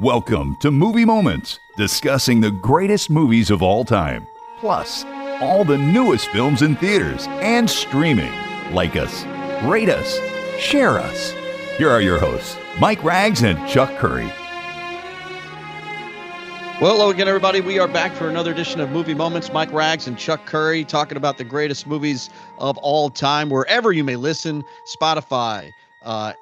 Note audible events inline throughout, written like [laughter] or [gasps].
Welcome to Movie Moments, discussing the greatest movies of all time, plus all the newest films in theaters and streaming. Like us, rate us, share us. Here are your hosts, Mike Ragz and Chuck Curry. Well, hello again, everybody. We are back for another edition of Movie Moments. Mike Ragz and Chuck Curry talking about the greatest movies of all time, wherever you may listen Spotify, uh,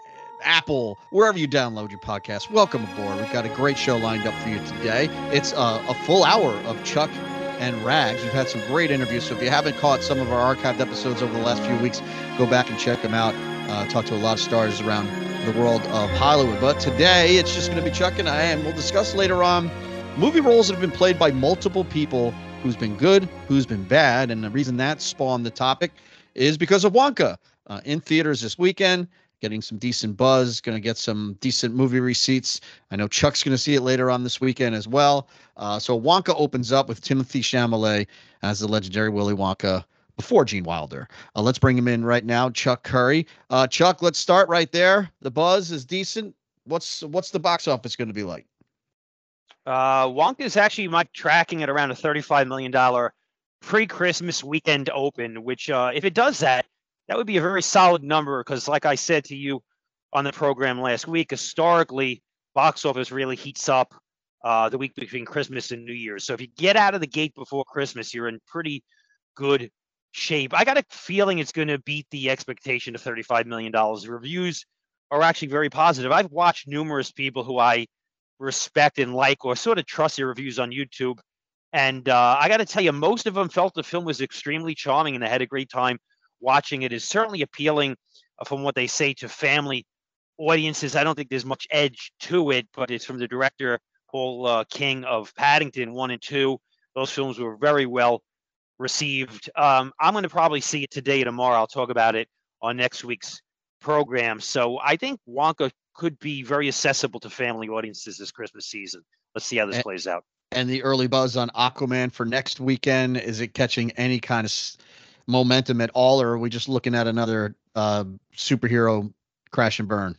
Apple, wherever you download your podcast. Welcome aboard. We've got a great show lined up for you today. It's uh, a full hour of Chuck and Ragz. We've had some great interviews. So if you haven't caught some of our archived episodes over the last few weeks, go back and check them out. Uh, talk to a lot of stars around the world of Hollywood. But today, it's just going to be Chuck and I, and we'll discuss later on movie roles that have been played by multiple people who's been good, who's been bad. And the reason that spawned the topic is because of Wonka. Uh, in theaters this weekend, getting some decent buzz, going to get some decent movie receipts. I know Chuck's going to see it later on this weekend as well. Uh, so Wonka opens up with Timothée Chalamet as the legendary Willy Wonka before Gene Wilder. Uh, let's bring him in right now, Chuck Curry. Uh, Chuck, let's start right there. The buzz is decent. What's what's the box office going to be like? Uh, Wonka is actually tracking at around a $35 million pre-Christmas weekend open, which uh, if it does that, that would be a very solid number because like I said to you on the program last week, historically, box office really heats up uh, the week between Christmas and New Year's. So if you get out of the gate before Christmas, you're in pretty good shape. I got a feeling it's going to beat the expectation of $35 million. Reviews are actually very positive. I've watched numerous people who I – respect and like or sort of trust their reviews on YouTube. And uh, I got to tell you, most of them felt the film was extremely charming and they had a great time watching it. Is certainly appealing uh, from what they say to family audiences. I don't think there's much edge to it, but it's from the director Paul uh, King of Paddington One and Two. Those films were very well received. Um, I'm going to probably see it today, tomorrow. I'll talk about it on next week's program. So I think Wonka could be very accessible to family audiences this Christmas season. Let's see how this and, plays out. And the early buzz on Aquaman for next weekend is it catching any kind of momentum at all, or are we just looking at another uh, superhero crash and burn?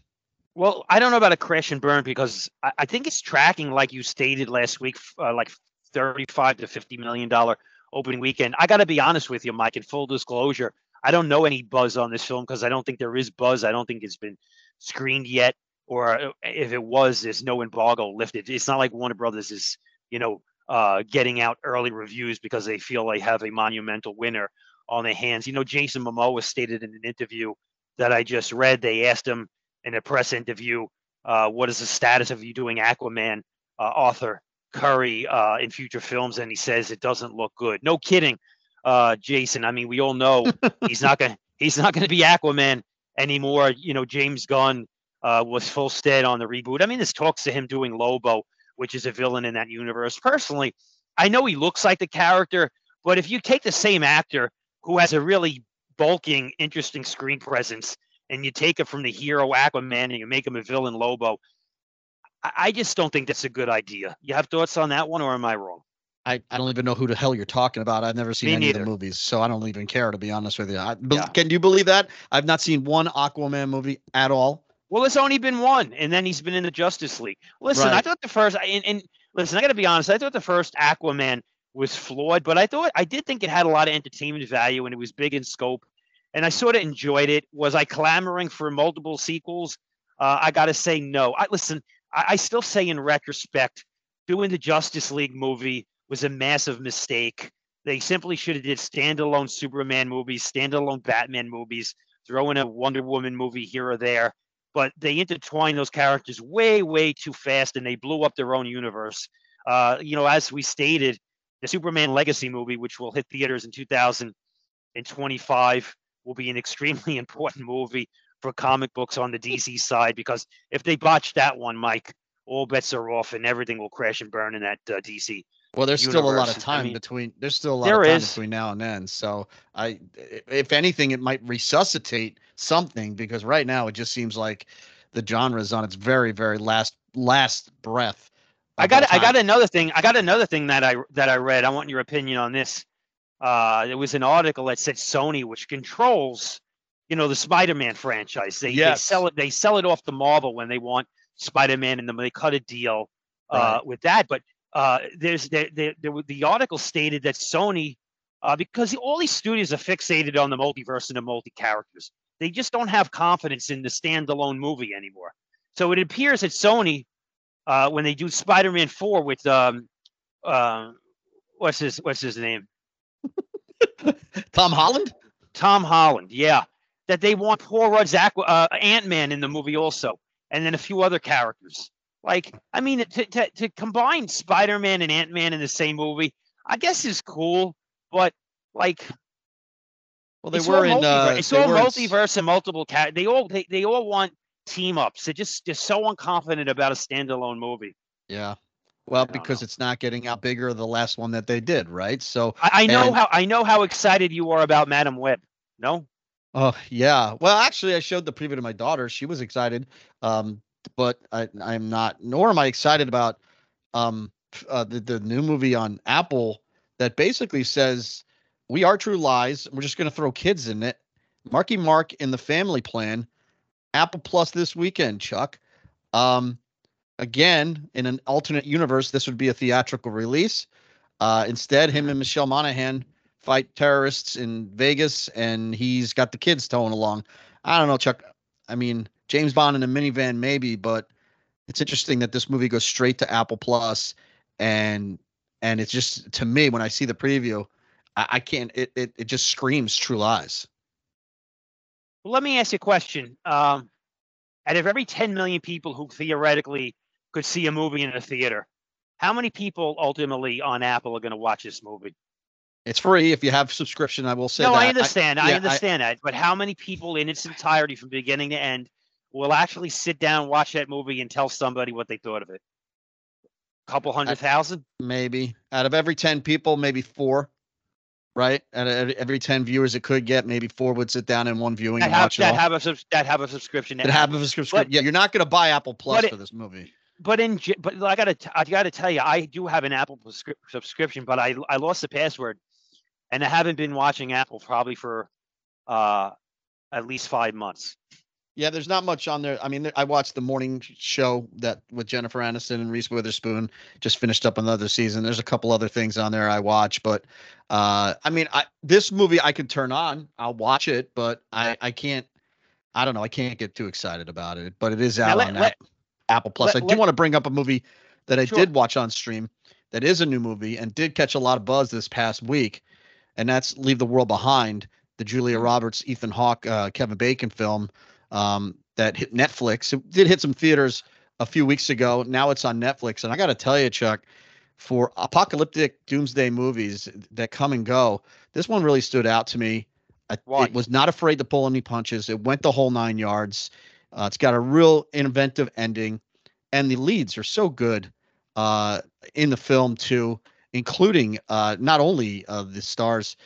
Well, I don't know about a crash and burn because I, I think it's tracking like you stated last week, uh, like thirty-five to fifty million dollar opening weekend. I got to be honest with you, Mike. In full disclosure, I don't know any buzz on this film because I don't think there is buzz. I don't think it's been screened yet, or uh, if it was, there's no embargo lifted. It's not like Warner Brothers is, you know, uh, getting out early reviews because they feel they have a monumental winner on their hands. You know, Jason Momoa stated in an interview that I just read. They asked him in a press interview, uh, "What is the status of you doing Aquaman, uh, Arthur Curry, uh, in future films?" And he says it doesn't look good. No kidding uh, Jason. I mean, we all know [laughs] he's not gonna he's not gonna be Aquaman anymore. You know, James Gunn uh, was full stead on the reboot. I mean, this talks to him doing Lobo, which is a villain in that universe. Personally, I know he looks like the character, but if you take the same actor who has a really bulking, interesting screen presence, and you take it from the hero Aquaman and you make him a villain Lobo, I, I just don't think that's a good idea. You have thoughts on that one, or am I wrong? I, I don't even know who the hell you're talking about. I've never seen Me any neither. of the movies, so I don't even care to be honest with you. I, Yeah. Can you believe that? I've not seen one Aquaman movie at all. Well, it's only been one, and then he's been in the Justice League. Listen, I thought the first, and, and listen, I got to be honest, I thought the first Aquaman was flawed, but I thought I did think it had a lot of entertainment value and it was big in scope, and I sort of enjoyed it. Was I clamoring for multiple sequels? Uh, I got to say no. I listen. I, I still say in retrospect, doing the Justice League movie was a massive mistake. They simply should have did standalone Superman movies, standalone Batman movies, throw in a Wonder Woman movie here or there but they intertwined those characters way, way too fast, and they blew up their own universe. Uh, you know, as we stated, the Superman Legacy movie, which will hit theaters in 2025, will be an extremely [laughs] important movie for comic books on the DC side because if they botch that one, Mike, all bets are off and everything will crash and burn in that uh, DC. Well, there's still a lot of Universe, I time mean, between. There's still a lot of time is. between now and then. So I, if anything, it might resuscitate something because right now it just seems like the genre is on its very, very last last breath. I got I got another thing. I got another thing that I that I read. I want your opinion on this. Uh, there was an article that said Sony, which controls, you know, the Spider-Man franchise. They, they sell it. They sell it off to Marvel when they want Spider-Man, and then they cut a deal. uh, with that. But uh, there's the, the, article stated that Sony, uh, because all these studios are fixated on the multiverse and the multi characters, they just don't have confidence in the standalone movie anymore. So it appears that Sony, uh, when they do Spider-Man Four with um, uh, what's his what's his name? [laughs] Tom Holland. Tom Holland, yeah, that they want Paul Rudd's Aqua, uh, Ant Man in the movie also, and then a few other characters. Like, I mean, to to, to combine Spider Man and Ant Man in the same movie, I guess is cool, but like, well, they were in. Uh, it's all multiverse in... and multiple cat. They all they, they all want team ups. They're just just so unconfident about a standalone movie. Yeah. Well, because know. it's not getting out bigger the last one that they did, right? So I, I know and, how I know how excited you are about Madame Web. No. Oh yeah. Well, actually, I showed the preview to my daughter. She was excited, um, but I, I'm not. Nor am I excited about um, uh, the the new movie on Apple that basically says we are true lies. We're just going to throw kids in it. Marky Mark in the Family Plan, Apple Plus this weekend. Chuck. Um, again, in an alternate universe, this would be a theatrical release. Uh, instead, him and Michelle Monaghan fight terrorists in Vegas, and he's got the kids towing along. I don't know, Chuck. I mean, James Bond in a minivan, maybe, but it's interesting that this movie goes straight to Apple Plus, and and it's just to me when I see the preview, I, I can't. It, it it just screams True Lies. Well, let me ask you a question. Um, out of every 10 million people who theoretically could see a movie in a theater. How many people ultimately on Apple are going to watch this movie? It's free if you have subscription. I will say. No, that. I understand. I, yeah, I understand I, that. But how many people in its entirety, from beginning to end, will actually sit down, watch that movie, and tell somebody what they thought of it? A couple hundred thousand, maybe. Out of every ten people, maybe four right? And every ten viewers it could get, maybe four would sit down in one viewing that and have, watch that it have a that have a subscription. That have a subscription. yeah, you're not going to buy Apple Plus for this movie but in but I gotta I gotta tell you, I do have an Apple subscription, but I I lost the password, and I haven't been watching Apple probably for uh at least five months. Yeah, there's not much on there. I mean, I watched the morning show that with Jennifer Aniston and Reese Witherspoon just finished up another season. There's a couple other things on there I watch, but uh, I mean, I this movie I could turn on. I'll watch it, but I I can't. I don't know. I can't get too excited about it, but it is out let, on let, Apple Plus. Let, I do want to bring up a movie that I sure. did watch on stream that is a new movie and did catch a lot of buzz this past week, and that's Leave the World Behind, the Julia mm-hmm. Roberts, Ethan Hawke, uh, Kevin Bacon film um, that hit Netflix. It did hit some theaters a few weeks ago. Now it's on Netflix, and I got to tell you, Chuck, for apocalyptic doomsday movies that come and go, this one really stood out to me. I, it was not afraid to pull any punches. It went the whole nine yards. Uh, it's got a real inventive ending, and the leads are so good uh, in the film too, including uh, not only uh, the stars.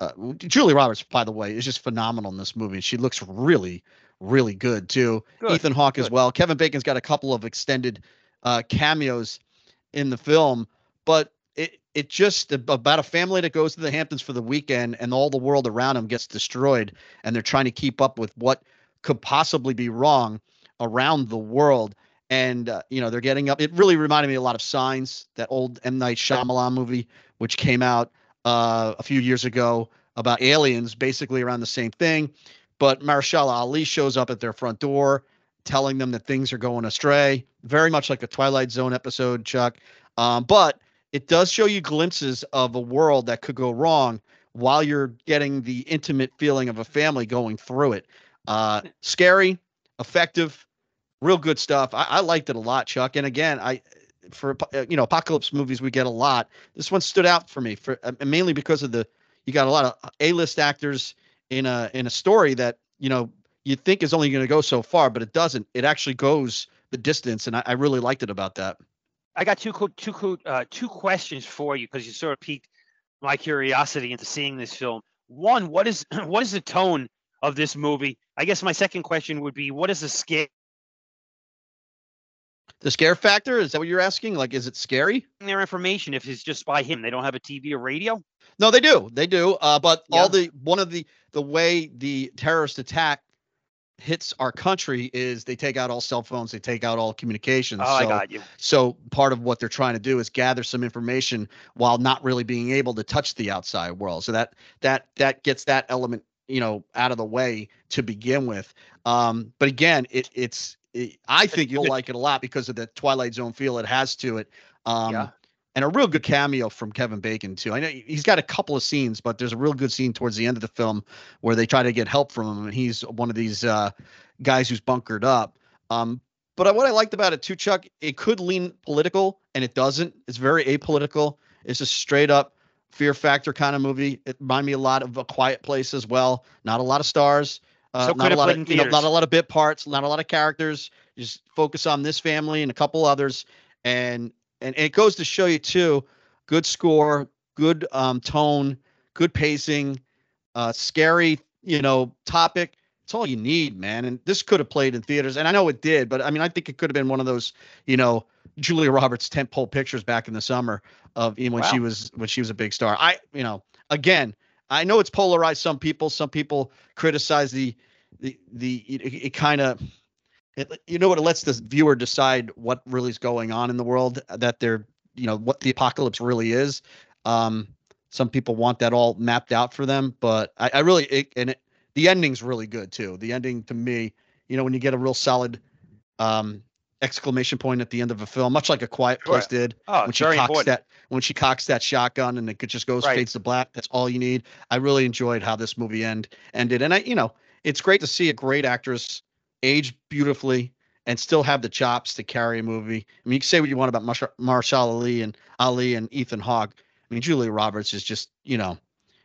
Uh, Julie Roberts, by the way, is just phenomenal in this movie. She looks really, really good too. Good, Ethan Hawke as well. Kevin Bacon's got a couple of extended uh, cameos in the film, but it it just about a family that goes to the Hamptons for the weekend and all the world around them gets destroyed, and they're trying to keep up with what could possibly be wrong around the world. And uh, you know they're getting up. It really reminded me a lot of Signs, that old M Night Shyamalan movie, which came out uh, a few years ago about aliens, basically around the same thing. But Mahershala Ali shows up at their front door, telling them that things are going astray. Very much like a Twilight Zone episode, Chuck. Um, but it does show you glimpses of a world that could go wrong while you're getting the intimate feeling of a family going through it. Uh, scary, effective, real good stuff. I, I liked it a lot, Chuck. And again, I for uh, you know apocalypse movies we get a lot. This one stood out for me for uh, mainly because of the you got a lot of A-list actors in a in a story that you know you think is only going to go so far, but it doesn't. It actually goes the distance, and I, I really liked it about that. I got two two uh, two questions for you because you sort of piqued my curiosity into seeing this film. One, what is [clears throat] what is the tone of this movie. I guess my second question would be, what is the scare? The scare factor is that what you're asking? Like, is it scary? Their information, if it's just by him, they don't have a TV or radio. No, they do. They do. Uh, but yeah. all the one of the the way the terrorist attack hits our country is they take out all cell phones, they take out all communications. Oh, so, I got you. So part of what they're trying to do is gather some information while not really being able to touch the outside world. So that that that gets that element, you know, out of the way to begin with. Um, but again, it it's it, I think you'll like it a lot because of the Twilight Zone feel it has to it. Um, Yeah. and a real good cameo from Kevin Bacon too. I know he's got a couple of scenes, but there's a real good scene towards the end of the film where they try to get help from him, and he's one of these uh, guys who's bunkered up. Um, but what I liked about it too, Chuck, it could lean political, and it doesn't. It's very apolitical. It's a straight up fear factor kind of movie. It reminded me a lot of A Quiet Place as well. Not a lot of stars. Uh, So not a lot of you know, not a lot of bit parts, not a lot of characters. Just focus on this family and a couple others, and and it goes to show you too, good score, good um, tone, good pacing, uh, scary, you know, topic. It's all you need, man. And this could have played in theaters, and I know it did, but I mean, I think it could have been one of those, you know, Julia Roberts tentpole pictures back in the summer of you know, when she was when she was a big star. I, you know, again, I know it's polarized some people. Some people criticize the the the it, it kind of you know what it lets the viewer decide what really is going on in the world that they're you know what the apocalypse really is um some people want that all mapped out for them but i, I really it, and it, the ending's really good too the ending to me you know when you get a real solid um exclamation point at the end of a film much like a quiet Sure. place did Oh, when she cocks important. that when she cocks that shotgun and it just goes Right. fades to black that's all you need i really enjoyed how this movie end ended and i you know it's great to see a great actress age beautifully and still have the chops to carry a movie i mean you can say what you want about Marsh- marshall ali and ali and ethan hawke i mean julia roberts is just you know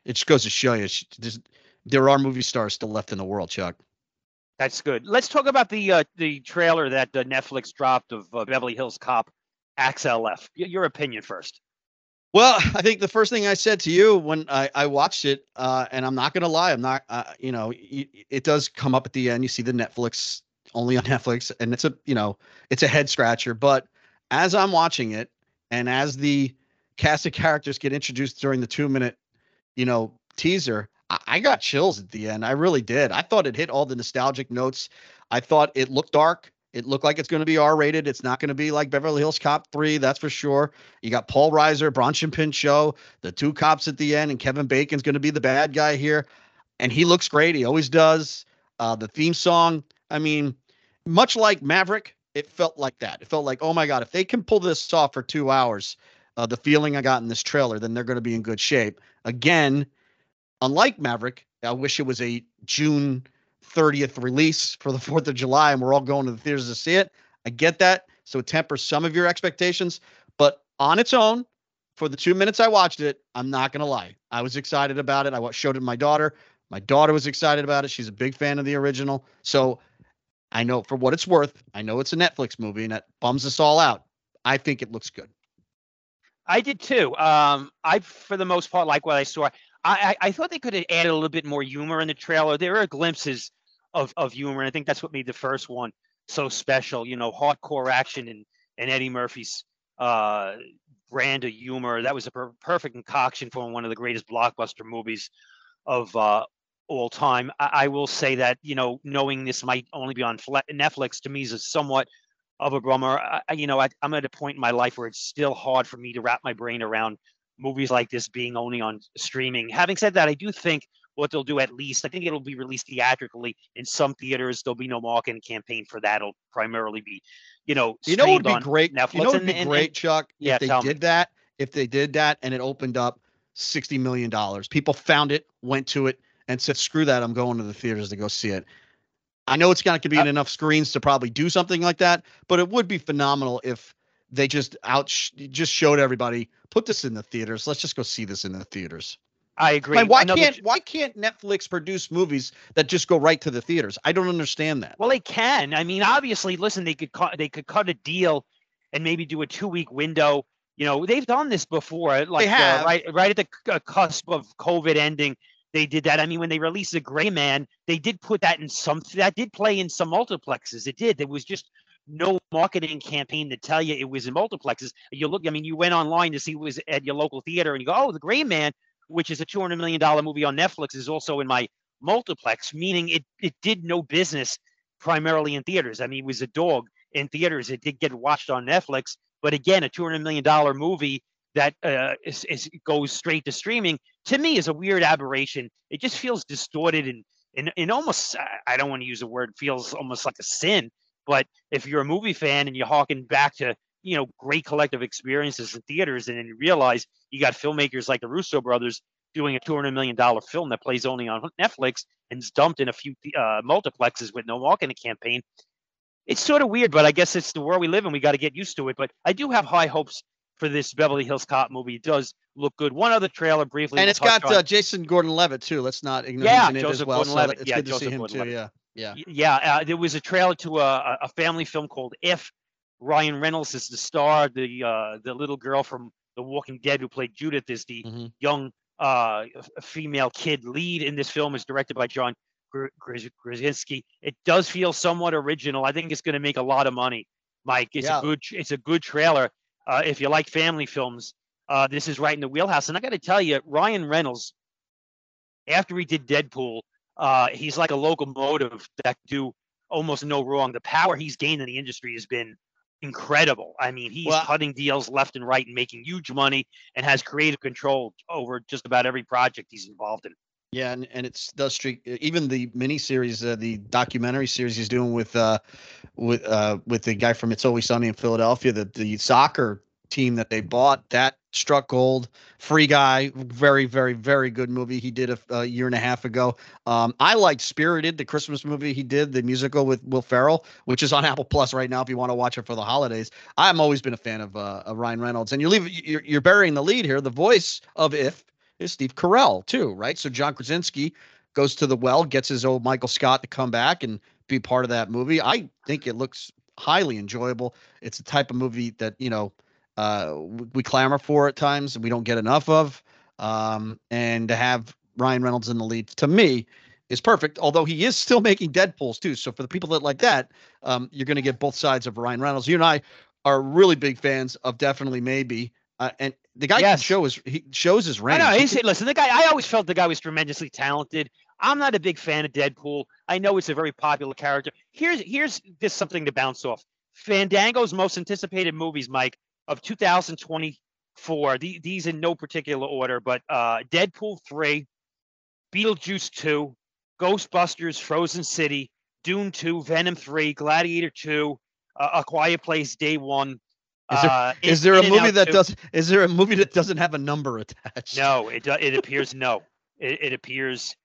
it just goes to show you she, there are movie stars still left in the world chuck That's good. Let's talk about the uh, the trailer that uh, Netflix dropped of uh, Beverly Hills Cop, Axel F. Y- your opinion first. Well, I think the first thing I said to you when I, I watched it, uh, and I'm not going to lie, I'm not, uh, you know, it does come up at the end. You see the Netflix only on [laughs] Netflix, and it's a, you know, it's a head scratcher. But as I'm watching it, and as the cast of characters get introduced during the two minute, you know, teaser, I, got chills at the end. I really did. I thought it hit all the nostalgic notes. I thought it looked dark. It looked like it's going to be R rated. It's not going to be like Beverly Hills Cop 3, that's for sure. You got Paul Reiser, Bronson Pinchot, the two cops at the end, and Kevin Bacon's going to be the bad guy here. And he looks great. He always does. Uh, the theme song, I mean, much like Maverick, it felt like that. It felt like, oh my God, if they can pull this off for two hours, uh, the feeling I got in this trailer, then they're going to be in good shape. Again, unlike Maverick, I wish it was a June 30th release for the [laughs] 4th of July and we're all going to the theaters to see it. I get that. So it tempers some of your expectations, but on its own, for the two minutes I watched it, I'm not going to lie. I was excited about it. I showed it to my daughter. My daughter was excited about it. She's a big fan of the original. So I know for what it's worth, I know it's a Netflix movie and that bums us all out. I think it looks good. I did too. Um, I, for the most part, like what I saw. I, I, thought they could have added a little bit more humor in the trailer. There are glimpses of, of humor, and I think that's what made the first one so special. You know, hardcore action and, and Eddie Murphy's uh, brand of humor. That was a per- perfect concoction for one of the greatest blockbuster movies of uh, all time. I, I will say that you know, knowing this might only be on Fle- Netflix to me is a somewhat of a bummer. I, you know, I, I'm at a point in my life where it's still hard for me to wrap my brain around movies like this being only on streaming. Having said that, I do think what they'll do at least, I think it'll be released theatrically in some theaters. There'll be no marketing campaign for that. It'll primarily be, you know, You know would be great? Netflix. You know what would be and- and- great, Chuck? Yeah, if they tell me. did that, if they did that and it opened up $60 million. People found it, went to it, and said, screw that, I'm going to the theaters to go see it. I know it's not going to be in Uh, enough screens to probably do something like that, but it would be phenomenal if they just out just showed everybody, put this in the theaters. Let's just go see this in the theaters. I agree. Like, why Another can't why can't Netflix produce movies that just go right to the theaters? I don't understand that. Well, they can. I mean, obviously, listen, they could cut they could cut a deal and maybe do a two week window. You know, they've done this before. Like have. Uh, right right at the uh, cusp of COVID ending, they did that. I mean, when they released the Gray Man, they did put that in some that did play in some multiplexes. It did. There was just no marketing campaign to tell you it was in multiplexes. You look, I mean, you went online to see it was at your local theater, and you go, "Oh, the Gray Man," which is a two hundred million dollar movie on Netflix, is also in my multiplex, meaning it it did no business primarily in theaters. I mean, it was a dog in theaters. It did get watched on Netflix, but again, a two hundred million dollar movie that uh, is, is, goes straight to streaming to me is a weird aberration. It just feels distorted and and, and almost I don't want to use the word feels almost like a sin. But if you're a movie fan and you're harking back to you know great collective experiences in theaters, and then you realize you got filmmakers like the Russo brothers doing a two hundred million dollar film that plays only on Netflix and is dumped in a few uh, multiplexes with no marketing campaign. It's sort of weird, but I guess it's the world we live in. We got to get used to it. But I do have high hopes for this Beverly Hills Cop movie. It does look good. One other trailer briefly, and we'll it's got uh, Jason Gordon-Levitt too. Let's not ignore yeah, him Joseph well. Gordon-Levitt. So it's yeah, good Joseph to see him Gordon-Levitt. too. Yeah, yeah, yeah. Uh, there was a trailer to a, a family film called If. Ryan Reynolds is the star. The uh, the little girl from The Walking Dead who played Judith is the mm-hmm. young uh, female kid lead in this film. is directed by John Krasinski. It does feel somewhat original. I think it's going to make a lot of money. Mike, it's Yeah. a good it's a good trailer. Uh, if you like family films, uh, this is right in the wheelhouse. And I got to tell you, Ryan Reynolds, after he did Deadpool, uh, he's like a locomotive that can do almost no wrong. The power he's gained in the industry has been incredible. I mean, he's Well- cutting deals left and right and making huge money and has creative control over just about every project he's involved in. Yeah, and, and it's does streak even the miniseries, uh, the documentary series he's doing with uh with uh with the guy from It's Always Sunny in Philadelphia, the the soccer team that they bought that struck gold. Free Guy, very very very good movie he did a, a year and a half ago. Um, I liked Spirited, the Christmas movie he did, the musical with Will Ferrell, which is on [laughs] Apple Plus right now if you want to watch it for the holidays. I'm always been a fan of uh, of Ryan Reynolds, and you leave you're, you're burying the lead here. The voice of If is Steve Carell too, right? So John Krasinski goes to the well, gets his old Michael Scott to come back and be part of that movie. I think it looks highly enjoyable. It's the type of movie that you know uh, we clamor for at times and we don't get enough of. Um, and to have Ryan Reynolds in the lead to me is perfect. Although he is still [laughs] making Deadpool's too. So for the people that like that, um, you're going to get both sides of Ryan Reynolds. You and I are really big fans of definitely maybe. Uh, and the guy can Yes. show his he shows his range. I know. He can- listen, the guy. I always felt the guy was tremendously talented. I'm not a big fan of Deadpool. I know it's a very popular character. Here's here's just something to bounce off. Fandango's most anticipated movies, Mike, of 2024. The, these in no particular order, but uh, Deadpool three, Beetlejuice two, Ghostbusters, Frozen City, Dune two, Venom three, Gladiator two, uh, A Quiet Place Day one. Is there- uh, is In- there a In movie that 2. does is there a movie that doesn't have a number attached? No, it it appears no. It, it appears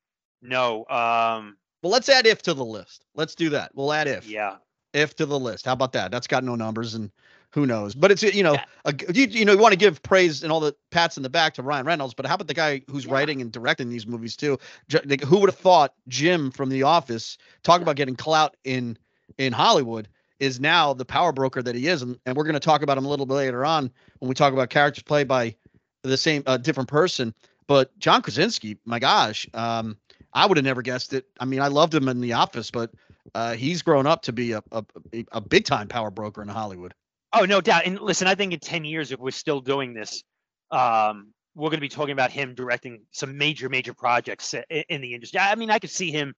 no. Um, Well, let's add if to the list. Let's do that. We'll add if. yeah. If to the list. How about that? That's got no numbers and who knows? But it's you know, Yeah. a you, you know, you want to give praise and all the pats in the back to Ryan Reynolds, but how about the guy who's Yeah. writing and directing these movies too? J- like, who would have thought Jim from The Office, talk about getting clout in in Hollywood, is now the power broker that he is, and, and we're going to talk about him a little bit later on when we talk about characters played by the same uh, different person. But John Krasinski, my gosh, um, I would have never guessed it. I mean, I loved him in The Office, but uh, he's grown up to be a, a- a big time power broker in Hollywood. Oh, no doubt. And listen, I think in 10 years, if we're still doing this, um, we're going to be talking about him directing some major, major projects in the industry. I mean, I could see him,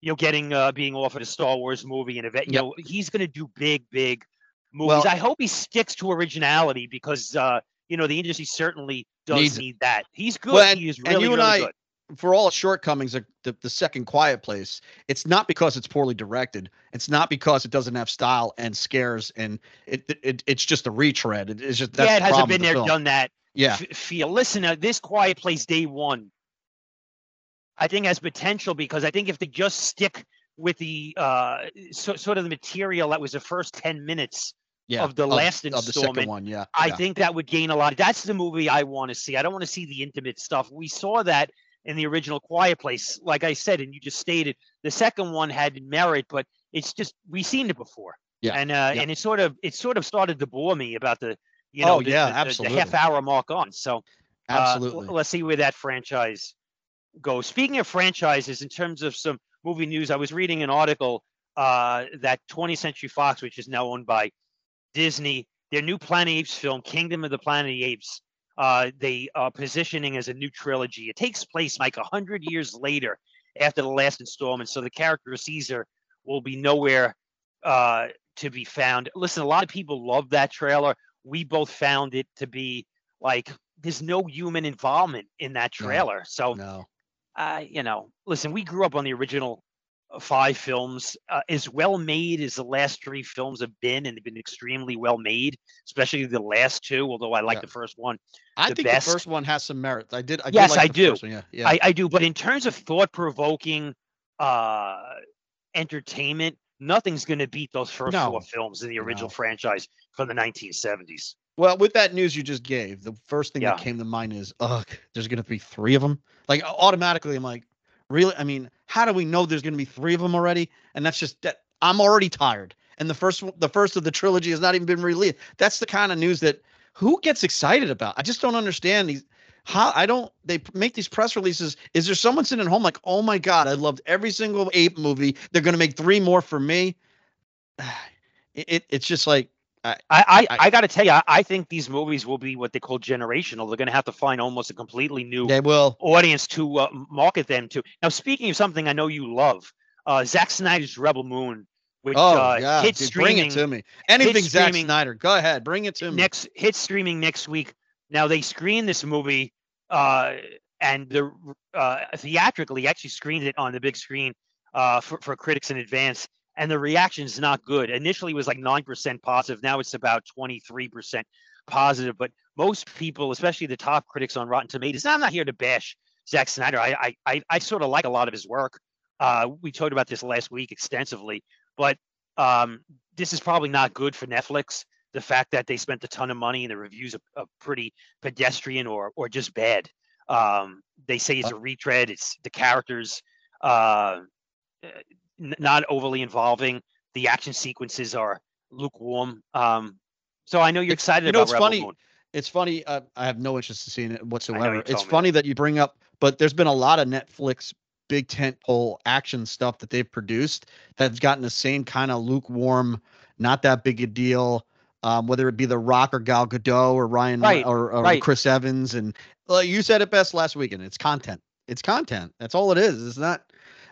you know, getting uh, being offered a Star Wars movie and event. You Yep. know, he's going to do big, big movies. Well- I hope he sticks to originality because, uh, you know, the industry certainly does need that. He's good. Well, and- he is and really, you and really I- good. For all its shortcomings, the, the second Quiet Place, it's not because it's poorly directed. It's not because it doesn't have style and scares, and it, it, it it's just a retread. It- it's just that's yeah, it hasn't been the there, film. done that. Yeah, f- feel. Listen, uh, this Quiet Place Day One, I think has potential because I think if they just stick with the uh, so, sort of the material that was the first ten minutes, yeah. of the last of the second installment, one. Yeah, I yeah. think that would gain a lot. That's the movie I want to see. I don't want to see the intimate stuff. We saw that in the original Quiet Place, like I said, and you just stated the second one had merit, but it's just we've seen it before. Yeah, and uh, yeah. and it sort of it sort of started to bore me about the you know Oh, the, yeah, the- absolutely. the half hour mark on. So uh, absolutely. let's see where that franchise goes. Speaking of franchises, in terms of some movie news, I was reading an article uh, that 20th Century Fox, which is now owned by Disney, their new Planet Apes film, Kingdom of the Planet of the Apes, uh, they are positioning as a new trilogy. It takes place like a hundred years later after the last installment. So the character of Caesar will be nowhere uh, to be found. Listen, a lot of people love that trailer. We both found it to be like there's no human involvement in that trailer. No, so, no. Uh, you know, listen, we grew up on the original uh, five films. Uh, as well made as the last three films have been, and they've been extremely well made, especially the last two. Although I like yeah. the first one. I the think best. the first one has some merit. I did. I yes, did like I do. Yeah, yeah. I, I do. But in terms of thought provoking uh, entertainment, nothing's going to beat those first no. four films in the original no. franchise from the 1970s. Well, with that news you just gave, the first thing yeah. that came to mind is, ugh, there's going to be three of them. Like automatically, I'm like, really? I mean, how do we know there's going to be three of them already? And that's just that I'm already tired. And the first, the first of the trilogy has not even been released. That's the kind of news that who gets excited about. I just don't understand these. How I don't they make these press releases. Is there someone sitting at home like, oh my god, I loved every single ape movie. They're going to make three more for me. [sighs] It, it it's just like I I, I, I got to tell you, I, I, think these movies will be what they call generational. They're going to have to find almost a completely new they will. audience to uh, market them to. Now, speaking of something I know you love, uh, Zack Snyder's Rebel Moon, which oh, uh, yeah, hit dude, streaming. Bring it to me. Anything Zack Snyder, go ahead, bring it to me. Next hit streaming next week. Now they screened this movie, uh, and the uh, theatrically actually screened it on the big screen uh, for for critics in advance and the reaction is not good. Initially, it was like 9% positive. Now it's about 23% positive. But most people, especially the top critics on Rotten Tomatoes, I'm not here to bash Zack Snyder. I I, I sort of like a lot of his work. Uh, we talked about this last week extensively, but um, this is probably not good for Netflix. The fact that they spent a ton of money and the reviews are, are pretty pedestrian or or just bad. Um, they say it's a retread. It's the characters. Uh, not overly involving. The action sequences are lukewarm. Um, so I know you're excited you know, about it's Rebel funny. Moon. It's funny. Uh, I have no interest in seeing it whatsoever. It's funny that. that you bring up, but there's been a lot of Netflix big tent pole action stuff that they've produced that's gotten the same kind of lukewarm, not that big a deal. Um, whether it be The Rock or Gal Gadot or Ryan right, or, or right. Chris Evans, and uh, you said it best last weekend. It's content. It's content. That's all it is. It's not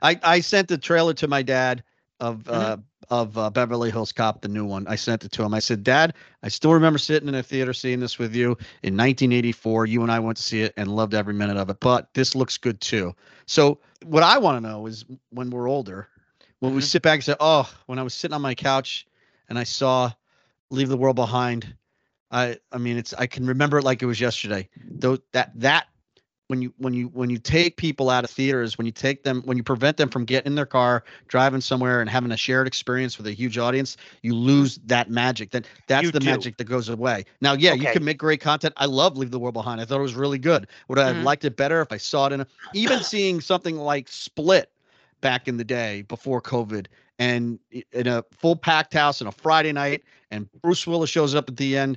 I I sent the trailer to my dad of mm-hmm. uh of uh, Beverly Hills Cop, the new one. I sent it to him. I said, Dad, I still remember sitting in a theater seeing this with you in 1984. You and I went to see it and loved every minute of it. But this looks good too. So what I want to know is when we're older, when mm-hmm. we sit back and say, Oh, when I was sitting on my couch and I saw Leave the World Behind. I I mean it's I can remember it like it was yesterday. Though that that when you when you when you take people out of theaters when you take them when you prevent them from getting in their car driving somewhere and having a shared experience with a huge audience you lose that magic. That that's you the do. magic that goes away. Now yeah okay. you can make great content. I love leave the world behind. I thought it was really good. Would i have mm-hmm. liked it better if i saw it in a, even seeing something like split back in the day before covid and in a full packed house on a friday night and bruce willis shows up at the end.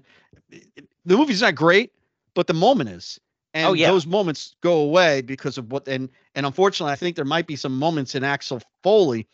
The movie's not great but the moment is and oh, yeah. those moments go away because of what and and unfortunately i think there might be some moments in axel foley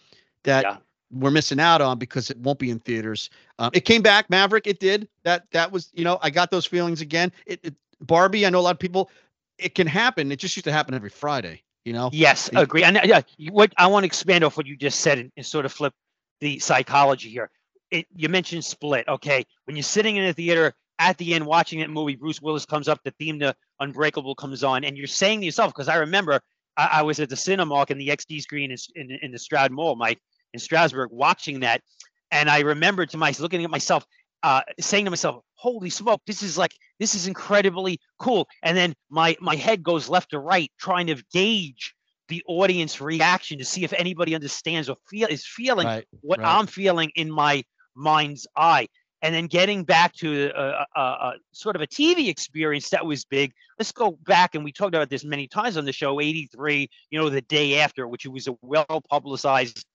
that yeah. we're missing out on because it won't be in theaters. Um, it came back maverick it did. That that was you know i got those feelings again. It, it, barbie i know a lot of people it can happen. It just used to happen every friday you know? Yes it, agree. And yeah what i want to expand off what you just said and, and sort of flip the psychology here. It, you mentioned split okay? When you're sitting in a theater at the end watching that movie, Bruce Willis comes up, the theme to Unbreakable comes on, and you're saying to yourself, because I remember I, I, was at the Cinemark in the XD screen in, in, in the Stroud Mall, Mike, in Stroudsburg, watching that. And I remember to myself, looking at myself, uh, saying to myself, holy smoke, this is like, this is incredibly cool. And then my, my head goes left to right, trying to gauge the audience reaction to see if anybody understands or feel is feeling right, what right. I'm feeling in my mind's eye and then getting back to a, a, a, sort of a TV experience that was big. Let's go back, and we talked about this many times on the show. '83, you know, the day after, which was a well publicized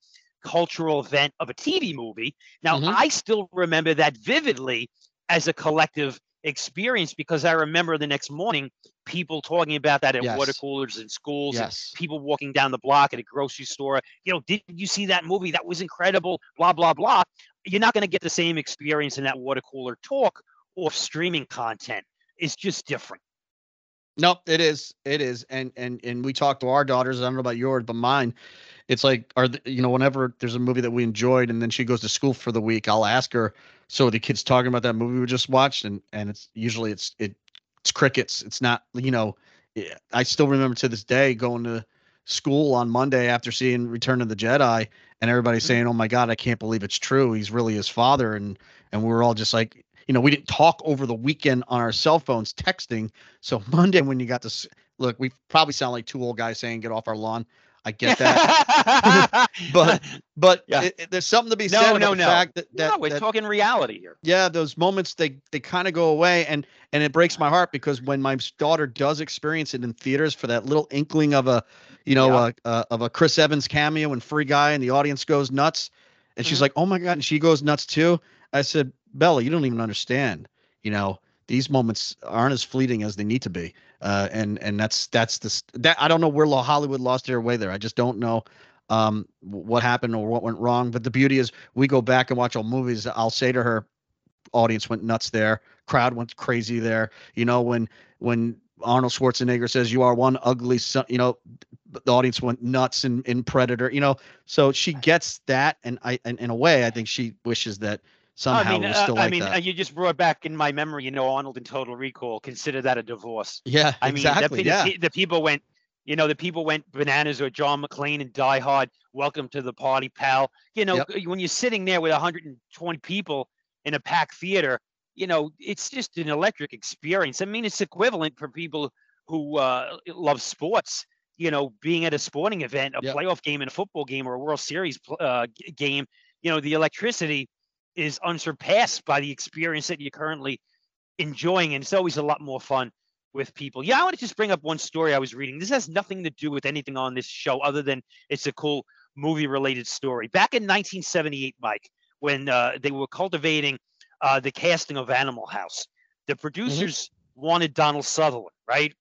cultural event of a TV movie. Now, mm-hmm. I still remember that vividly as a collective experience because I remember the next morning people talking about that at yes. water coolers in schools yes. people walking down the block at a grocery store. You know, did you see that movie? That was incredible, blah, blah, blah. You're not going to get the same experience in that water cooler talk or streaming content. It's just different. Nope, it is. It is. And and and we talk to our daughters. I don't know about yours, but mine, it's like, are the, you know, whenever there's a movie that we enjoyed, and then she goes to school for the week, I'll ask her. So the kids talking about that movie we just watched, and and it's usually it's it it's crickets. It's not, you know, eh, I still remember to this day going to school on Monday after seeing Return of the Jedi, and everybody mm-hmm. saying, "Oh my God, I can't believe it's true. He's really his father," and and we were all just like, you know, we didn't talk over the weekend on our cell phones texting. So Monday, when you got to look, we probably sound like two old guys saying, "Get off our lawn." I get that, [laughs] but [laughs] but yeah. it, it, there's something to be no, said no, about no. the fact that, that no, we're that, talking reality here. Yeah, those moments they they kind of go away, and and it breaks my heart because when my daughter does experience it in theaters for that little inkling of a, you know, yeah. uh, uh, of a Chris Evans cameo and Free Guy, and the audience goes nuts, and mm-hmm. she's like, "Oh my god!" and she goes nuts too. I said, Bella, you don't even understand. You know, these moments aren't as fleeting as they need to be. Uh, and and that's that's the that I don't know where Hollywood lost their way there. I just don't know um, what happened or what went wrong. But the beauty is, we go back and watch old movies. I'll say to her, audience went nuts there, crowd went crazy there. You know, when when Arnold Schwarzenegger says you are one ugly son, you know, the audience went nuts in in Predator. You know, so she gets that, and I and in a way, I think she wishes that somehow I mean, uh, still uh, like I mean, that. you just brought back in my memory, you know, Arnold in Total Recall. Consider that a divorce. Yeah, I exactly. mean, the, yeah. The, the, people went, you know, the people went bananas. Or John McClane and Die Hard. Welcome to the party, pal. You know, yep. when you're sitting there with 120 people in a packed theater, you know, it's just an electric experience. I mean, it's equivalent for people who uh, love sports. You know, being at a sporting event, a yep. playoff game, and a football game, or a World Series uh, game. You know, the electricity is unsurpassed by the experience that you're currently enjoying. And it's always a lot more fun with people. Yeah, I want to just bring up one story I was reading. This has nothing to do with anything on this show other than it's a cool movie related story. Back in 1978, Mike, when uh, they were cultivating uh, the casting of Animal House, the mm-hmm. producers mm-hmm. wanted Donald Sutherland, right,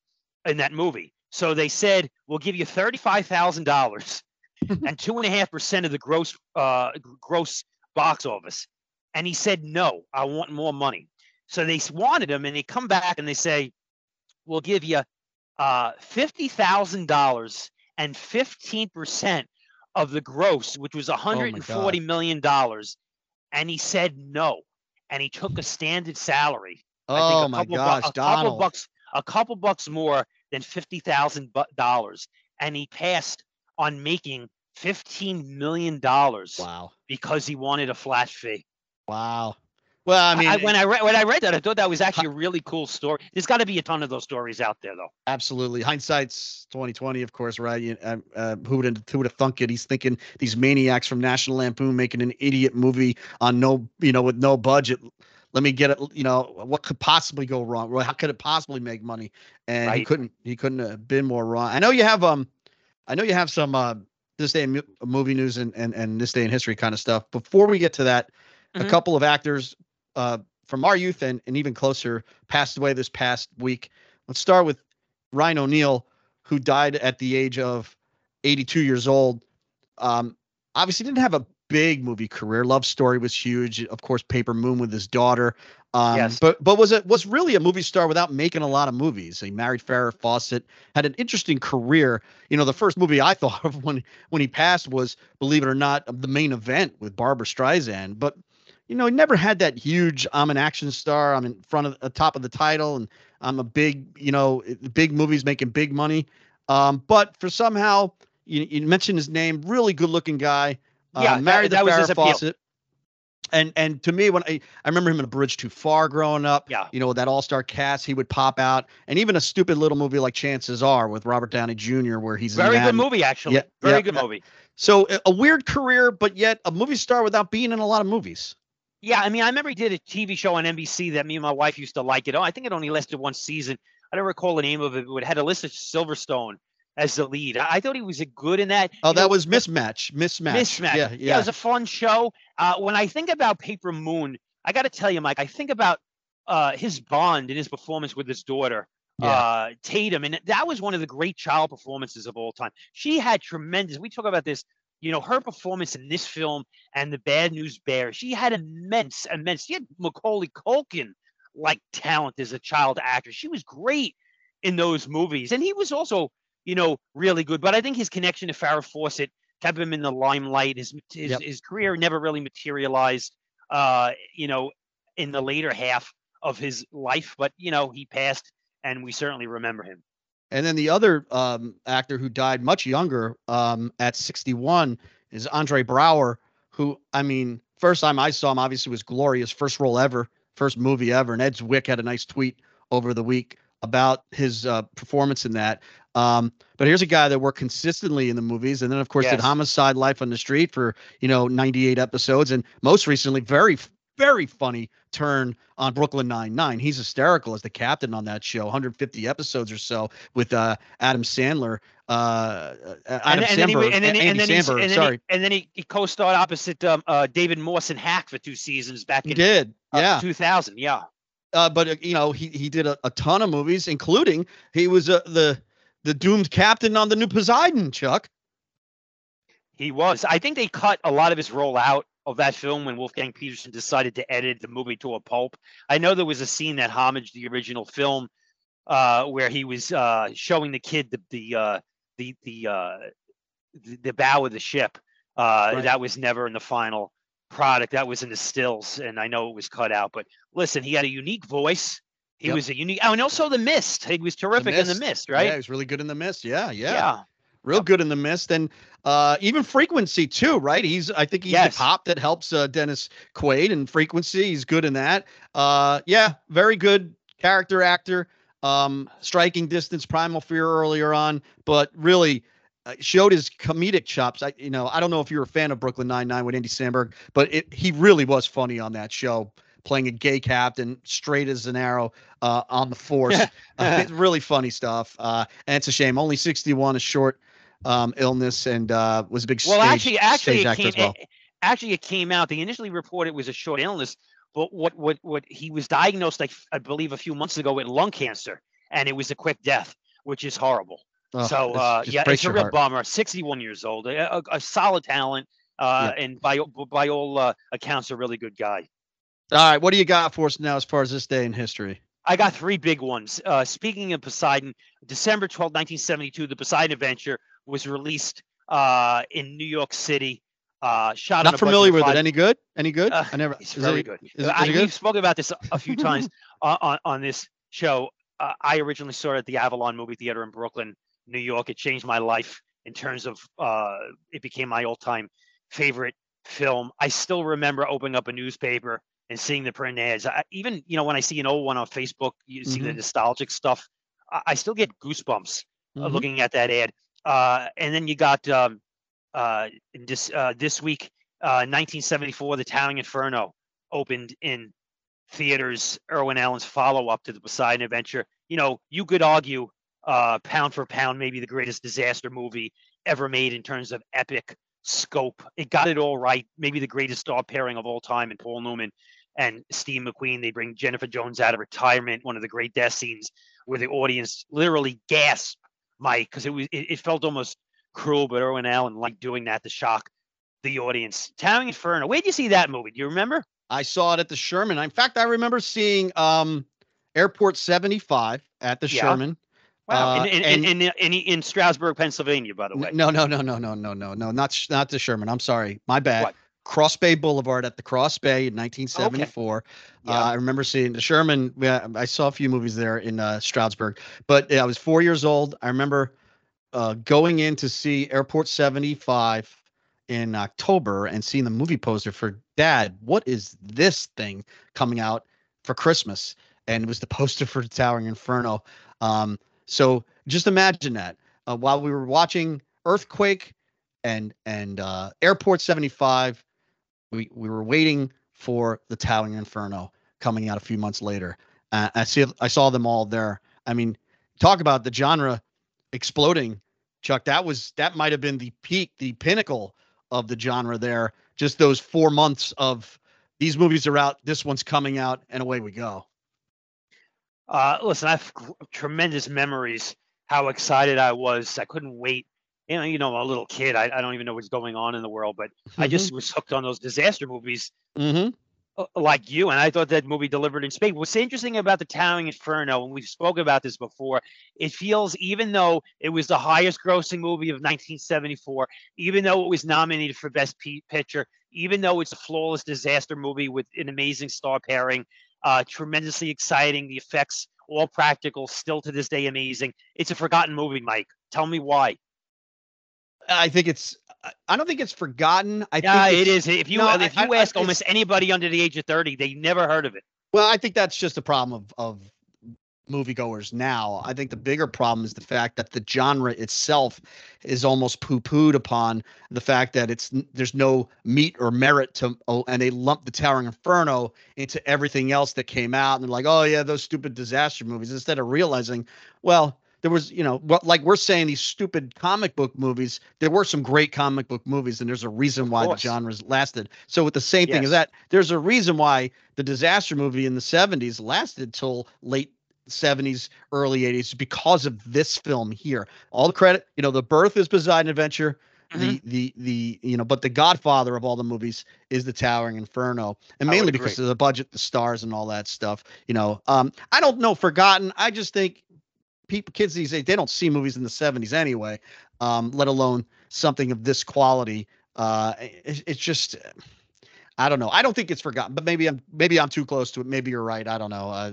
in that movie. So they said, "We'll give you thirty-five thousand dollars [laughs] and two and a half percent of the gross uh, gross box office." And he said, no, I want more money. So they wanted him and they come back and they say, we'll give you uh, $50,000 and 15% of the gross, which was 140 oh million dollars. And he said no. And he took a standard salary. Oh my gosh, bu- a Donald. couple bucks, a couple bucks more than fifty thousand dollars, and he passed on making fifteen million dollars. Wow! Because he wanted a flat fee. Wow. Well, I mean, I, when I read when I read that, I thought that was actually a really cool story. There's got to be a ton of those stories out there, though. Absolutely, hindsight's 2020, of course, right? You, uh, uh, who would who would have thunk it? He's thinking these maniacs from National Lampoon making an idiot movie on no, you know, with no budget. Let me get it. You know, what could possibly go wrong? How could it possibly make money? And right. he couldn't. He couldn't have been more wrong. I know you have um, I know you have some uh, this day in movie news and and and this day in history kind of stuff. Before we get to that mm-hmm. a couple of actors uh, from our youth and, and even closer passed away this past week. Let's start with Ryan O'Neal, who died at the age of 82 years old. Um, obviously, didn't have a big movie career. Love Story was huge. Of course, Paper Moon with his daughter. Um, yes. But but was it was really a movie star without making a lot of movies. He married Farrah Fawcett, had an interesting career. You know, the first movie I [laughs] thought of when when he passed was, believe it or not, the main event with Barbra Streisand. But you know, he never had that huge. I'm an action star. I'm in front of the top of the title, and I'm a big, you know, big movies making big money. Um, but for somehow, you, you mentioned his name. Really good looking guy. Uh, yeah, married that, that was his Fawcett. And and to me, when I, I remember him in A Bridge Too Far growing up, yeah, you know with that all star cast, he would pop out, and even a stupid little movie like Chances Are with Robert Downey Jr., where he's very good movie actually, yeah, very yeah, good movie. So a weird career, but yet a movie star without being in a lot of movies. Yeah, I mean, I remember he did a TV show on NBC that me and my wife used to like it. Oh, I think it only lasted one season. I don't recall the name of it, but it had Alicia Silverstone as the lead. I thought he was a good in that. Oh, that know, was Miss Match. Mismatch. Miss Match. Yeah, yeah. yeah, it was a fun show. Uh, when I think about Paper Moon, I got to tell you, Mike, I think about uh, his bond and his performance with his daughter. Yeah. Uh, Tatum, and that was one of the great child performances of all time. She had tremendous. We talk about this you know, her performance in this film and the Bad News Bear, she had immense, immense. She had Macaulay Culkin like talent as a child actor. She was great in those movies, and he was also, you know, really good. But I think his connection to Farrah Fawcett kept him in the limelight. His his, Yep. his career never really materialized, uh, you know, in the later half of his life. But you know, he passed, and we certainly remember him. And then the other um, actor who died much younger um, at 61 is Andre Braugher, who, I mean, first time I saw him obviously was Glorious, first role ever, first movie ever. And Ed Zwick had a nice tweet over the week about his uh, performance in that. Um, but here's a guy that worked consistently in the movies, and then of course did Homicide: Life on the Street for you know 98 episodes, and most recently, very very funny turn on Brooklyn Nine Nine. He's hysterical as the captain on that show, 150 episodes or so with uh, Adam Sandler. Uh, uh, Adam and, and then he, and then, Andy and then, Samberg, and then, sorry, he, and then he, he co-starred opposite um, uh, David Morse and Hack for two seasons back he did, uh, yeah. 2000. Yeah. uh, but uh, you know he he did a, a ton of movies, including he was uh, the the doomed captain on the new Poseidon. Chuck, He was. I think they cut a lot of his role out of that film when Wolfgang Petersen decided to edit the movie to a pulp. I know there was a scene that homaged the original film uh, where he was uh, showing the kid the the uh, the the, uh, the the bow of the ship. Uh, Right. That was never in the final product. That was in the stills, and I know it was cut out. But listen, he had a unique voice. He Yep. was a unique. Oh, and also the mist. He was terrific in the Mist. mist, Yeah, right? he was really good in the mist. Yeah, yeah, yeah. Real good in the mist, and uh, even frequency too. Right? He's I think he's Yes. the cop that helps uh, Dennis Quaid and frequency. He's good in that. Uh, yeah, very good character actor. Um, striking distance, primal fear earlier on, but really uh, showed his comedic chops. I, you know, I don't know if you're a fan of Brooklyn Nine Nine with Andy Samberg, but it, he really was funny on that show, playing a gay captain, straight as an arrow uh, on the force. uh, it's [laughs] [laughs] really funny stuff. Uh, and it's a shame. Only 61, a short um, illness, and uh, was a big Well, stage, actually, actually, stage it came. well. it- actually, it came out. They initially reported it was a short illness, but what what what he was diagnosed, like I believe, a few months ago with lung cancer, and it was a quick death, which is horrible. Ugh, so uh, yeah, it's a real heart. bummer. 61 years old, a, a, a solid talent, uh, and by by all uh, accounts, a really good guy. All right, what do you got for us now as far as this day in history? I got three big ones. Uh, speaking of Poseidon, December 12, 1972, the Poseidon Adventure was released uh, in New York City. Uh, shot Not familiar with five- it. Any good? Any good? Uh, I never. It's is very it- good. is it- I, good. We've spoken about this a- few times [laughs] on, on this show. Uh, I originally saw it at the Avalon Movie Theater in Brooklyn, New York. It changed my life in terms of uh, it became my all-time favorite film. I still remember opening up a newspaper and seeing the print ads. I, even you know when I see an old one on Facebook, you see the Mhm. nostalgic stuff. I, I still get goosebumps uh, Mhm. looking at that ad. Uh, and then you got um, uh, this uh, this week, uh, 1974, The Towering Inferno opened in theaters. Irwin Allen's follow up to the Poseidon Adventure. You know, you could argue uh, pound for pound, maybe the greatest disaster movie ever made in terms of epic scope. It got it all right. Maybe the greatest star pairing of all time in Paul Newman and Steve McQueen. They bring Jennifer Jones out of retirement. One of the great death scenes where the audience literally gasped, Mike, because it was it, it felt almost cruel, but Irwin Allen liked doing that to shock the audience. Towering Inferno. Where did you see that movie? Do you remember? I saw it at the Sherman. In fact, I remember seeing um, Airport 75 at the Yeah. Sherman. Wow. Uh, in, in, and- in, in, in, in Stroudsburg, Pennsylvania, by the way. No, no, no, no, no, no, no, no, not not the Sherman. I'm sorry, my bad. What? Cross Bay Boulevard at the Cross Bay in 1974. Yeah. Uh, I remember seeing the Sherman. Yeah, I saw a few movies there in uh, Stroudsburg, but yeah, I was four years old. I remember uh, going in to see Airport 75 in October and seeing the movie poster for Dad. What is this thing coming out for Christmas? And it was the [laughs] poster for Towering Inferno. Um, so just imagine that uh, while we were watching Earthquake and and uh, Airport 75, we we were waiting for the Towering Inferno coming out a few months later. Uh, I see I saw them all there. I mean, talk about the genre exploding, Chuck. That was that might have been the peak, the pinnacle of the genre there. Just those four months of these movies are out, this one's coming out, and away we go. Uh, listen, I have tremendous memories. How excited I was! I couldn't wait. You know, you know, a little kid. I, I don't even know what's going on in the world, but I just was hooked on those disaster movies. Mm-hmm. like you, and I thought that movie delivered in spades. What's interesting about the Towering Inferno, and we've spoken about this before, it feels even though it was the highest grossing movie of 1974, even though it was nominated for Best P- Picture, even though it's a flawless disaster movie with an amazing star pairing, uh, tremendously exciting, the effects all practical, still to this day amazing. It's a forgotten movie, Mike. Tell me why. I think it's. I don't think it's forgotten. I yeah, think it is. If you no, if you I, ask I, almost anybody under the age of thirty, they never heard of it. Well, I think that's just a problem of of moviegoers now. I think the bigger problem is the fact that the genre itself is almost poo-pooed upon the fact that it's there's no meat or merit to oh, and they lump the Towering Inferno into everything else that came out and they're like, oh yeah, those stupid disaster movies instead of realizing, well, there was, you know, what like we're saying these stupid comic book movies, there were some great comic book movies, and there's a reason why the genres lasted. So with the same yes. thing as that, there's a reason why the disaster movie in the 70s lasted till late 70s, early 80s because of this film here. All the credit, you know, the birth is Poseidon Adventure. Mm-hmm. The the the you know, but the Godfather of all the movies is the Towering Inferno, and mainly because of the budget, the stars, and all that stuff. You know, um, I don't know, forgotten. I just think people, kids these days, they don't see movies in the 70s anyway, um, let alone something of this quality. Uh, it, it's just, I don't know. I don't think it's forgotten, but maybe I'm maybe I'm too close to it. Maybe you're right. I don't know. Uh,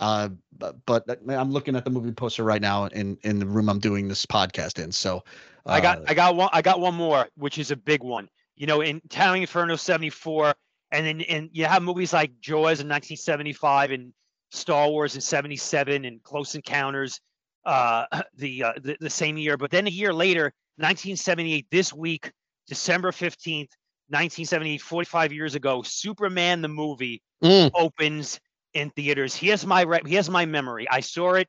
uh, but, but I'm looking at the movie poster right now in in the room I'm doing this podcast in. So uh, I got I got one I got one more, which is a big one. You know, in Towering Inferno '74, and then and you have movies like Jaws in 1975 and Star Wars in '77 and Close Encounters uh, [clears throat] the, uh, the, the same year. But then a year later, 1978, this week, December 15th, 1978, 45 years ago, Superman the movie mm. opens in theaters. Here's my re- here's my memory. I saw it.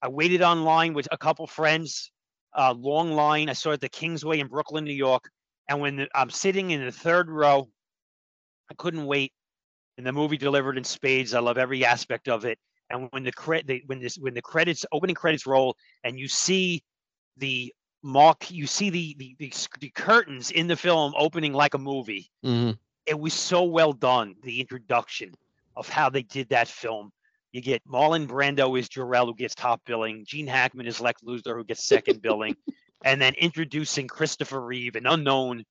I waited online with a couple friends, uh, long line. I saw it at the Kingsway in Brooklyn, New York. And when the, I'm sitting in the third row, I couldn't wait. And the movie delivered in spades. I love every aspect of it and when the credit when this when the credits opening credits roll and you see the mock you see the the, the, the curtains in the film opening like a movie mm-hmm. it was so well done the introduction of how they did that film you get Marlon Brando is Jor-El who gets top billing Gene Hackman is Lex Luthor who gets second [laughs] billing and then introducing Christopher Reeve an unknown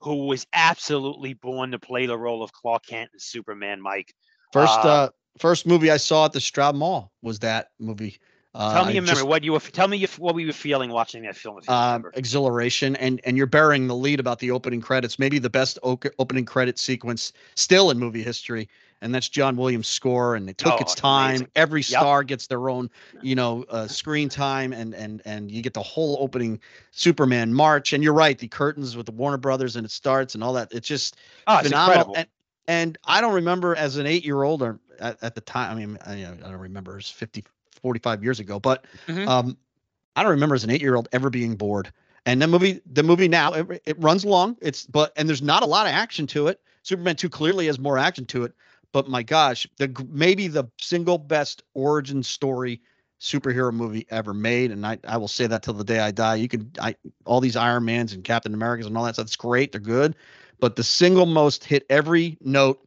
who was absolutely born to play the role of Clark Kent and Superman Mike First, uh, uh, first movie I saw at the Stroud Mall was that movie. Uh, tell me your memory. What you were, tell me if, what were you feeling watching that film? Uh, exhilaration, and and you're bearing the lead about the opening credits, maybe the best opening credit sequence still in movie history, and that's John Williams' score. And it took oh, its time. Amazing. Every yep. star gets their own, you know, uh, screen time, and and and you get the whole opening Superman march. And you're right, the curtains with the Warner Brothers, and it starts and all that. It's just oh, it's phenomenal. Incredible. And, and I don't remember as an eight year old or at, at, the time, I mean, I, I don't remember it's 50, 45 years ago, but mm-hmm. um, I don't remember as an eight year old ever being bored. And the movie, the movie now, it, it runs long. It's but and there's not a lot of action to it. Superman 2 clearly has more action to it, but my gosh, the maybe the single best origin story superhero movie ever made, and I, I will say that till the day I die. You can I all these Iron Mans and Captain Americas and all that stuff. It's great, they're good, but the single most hit every note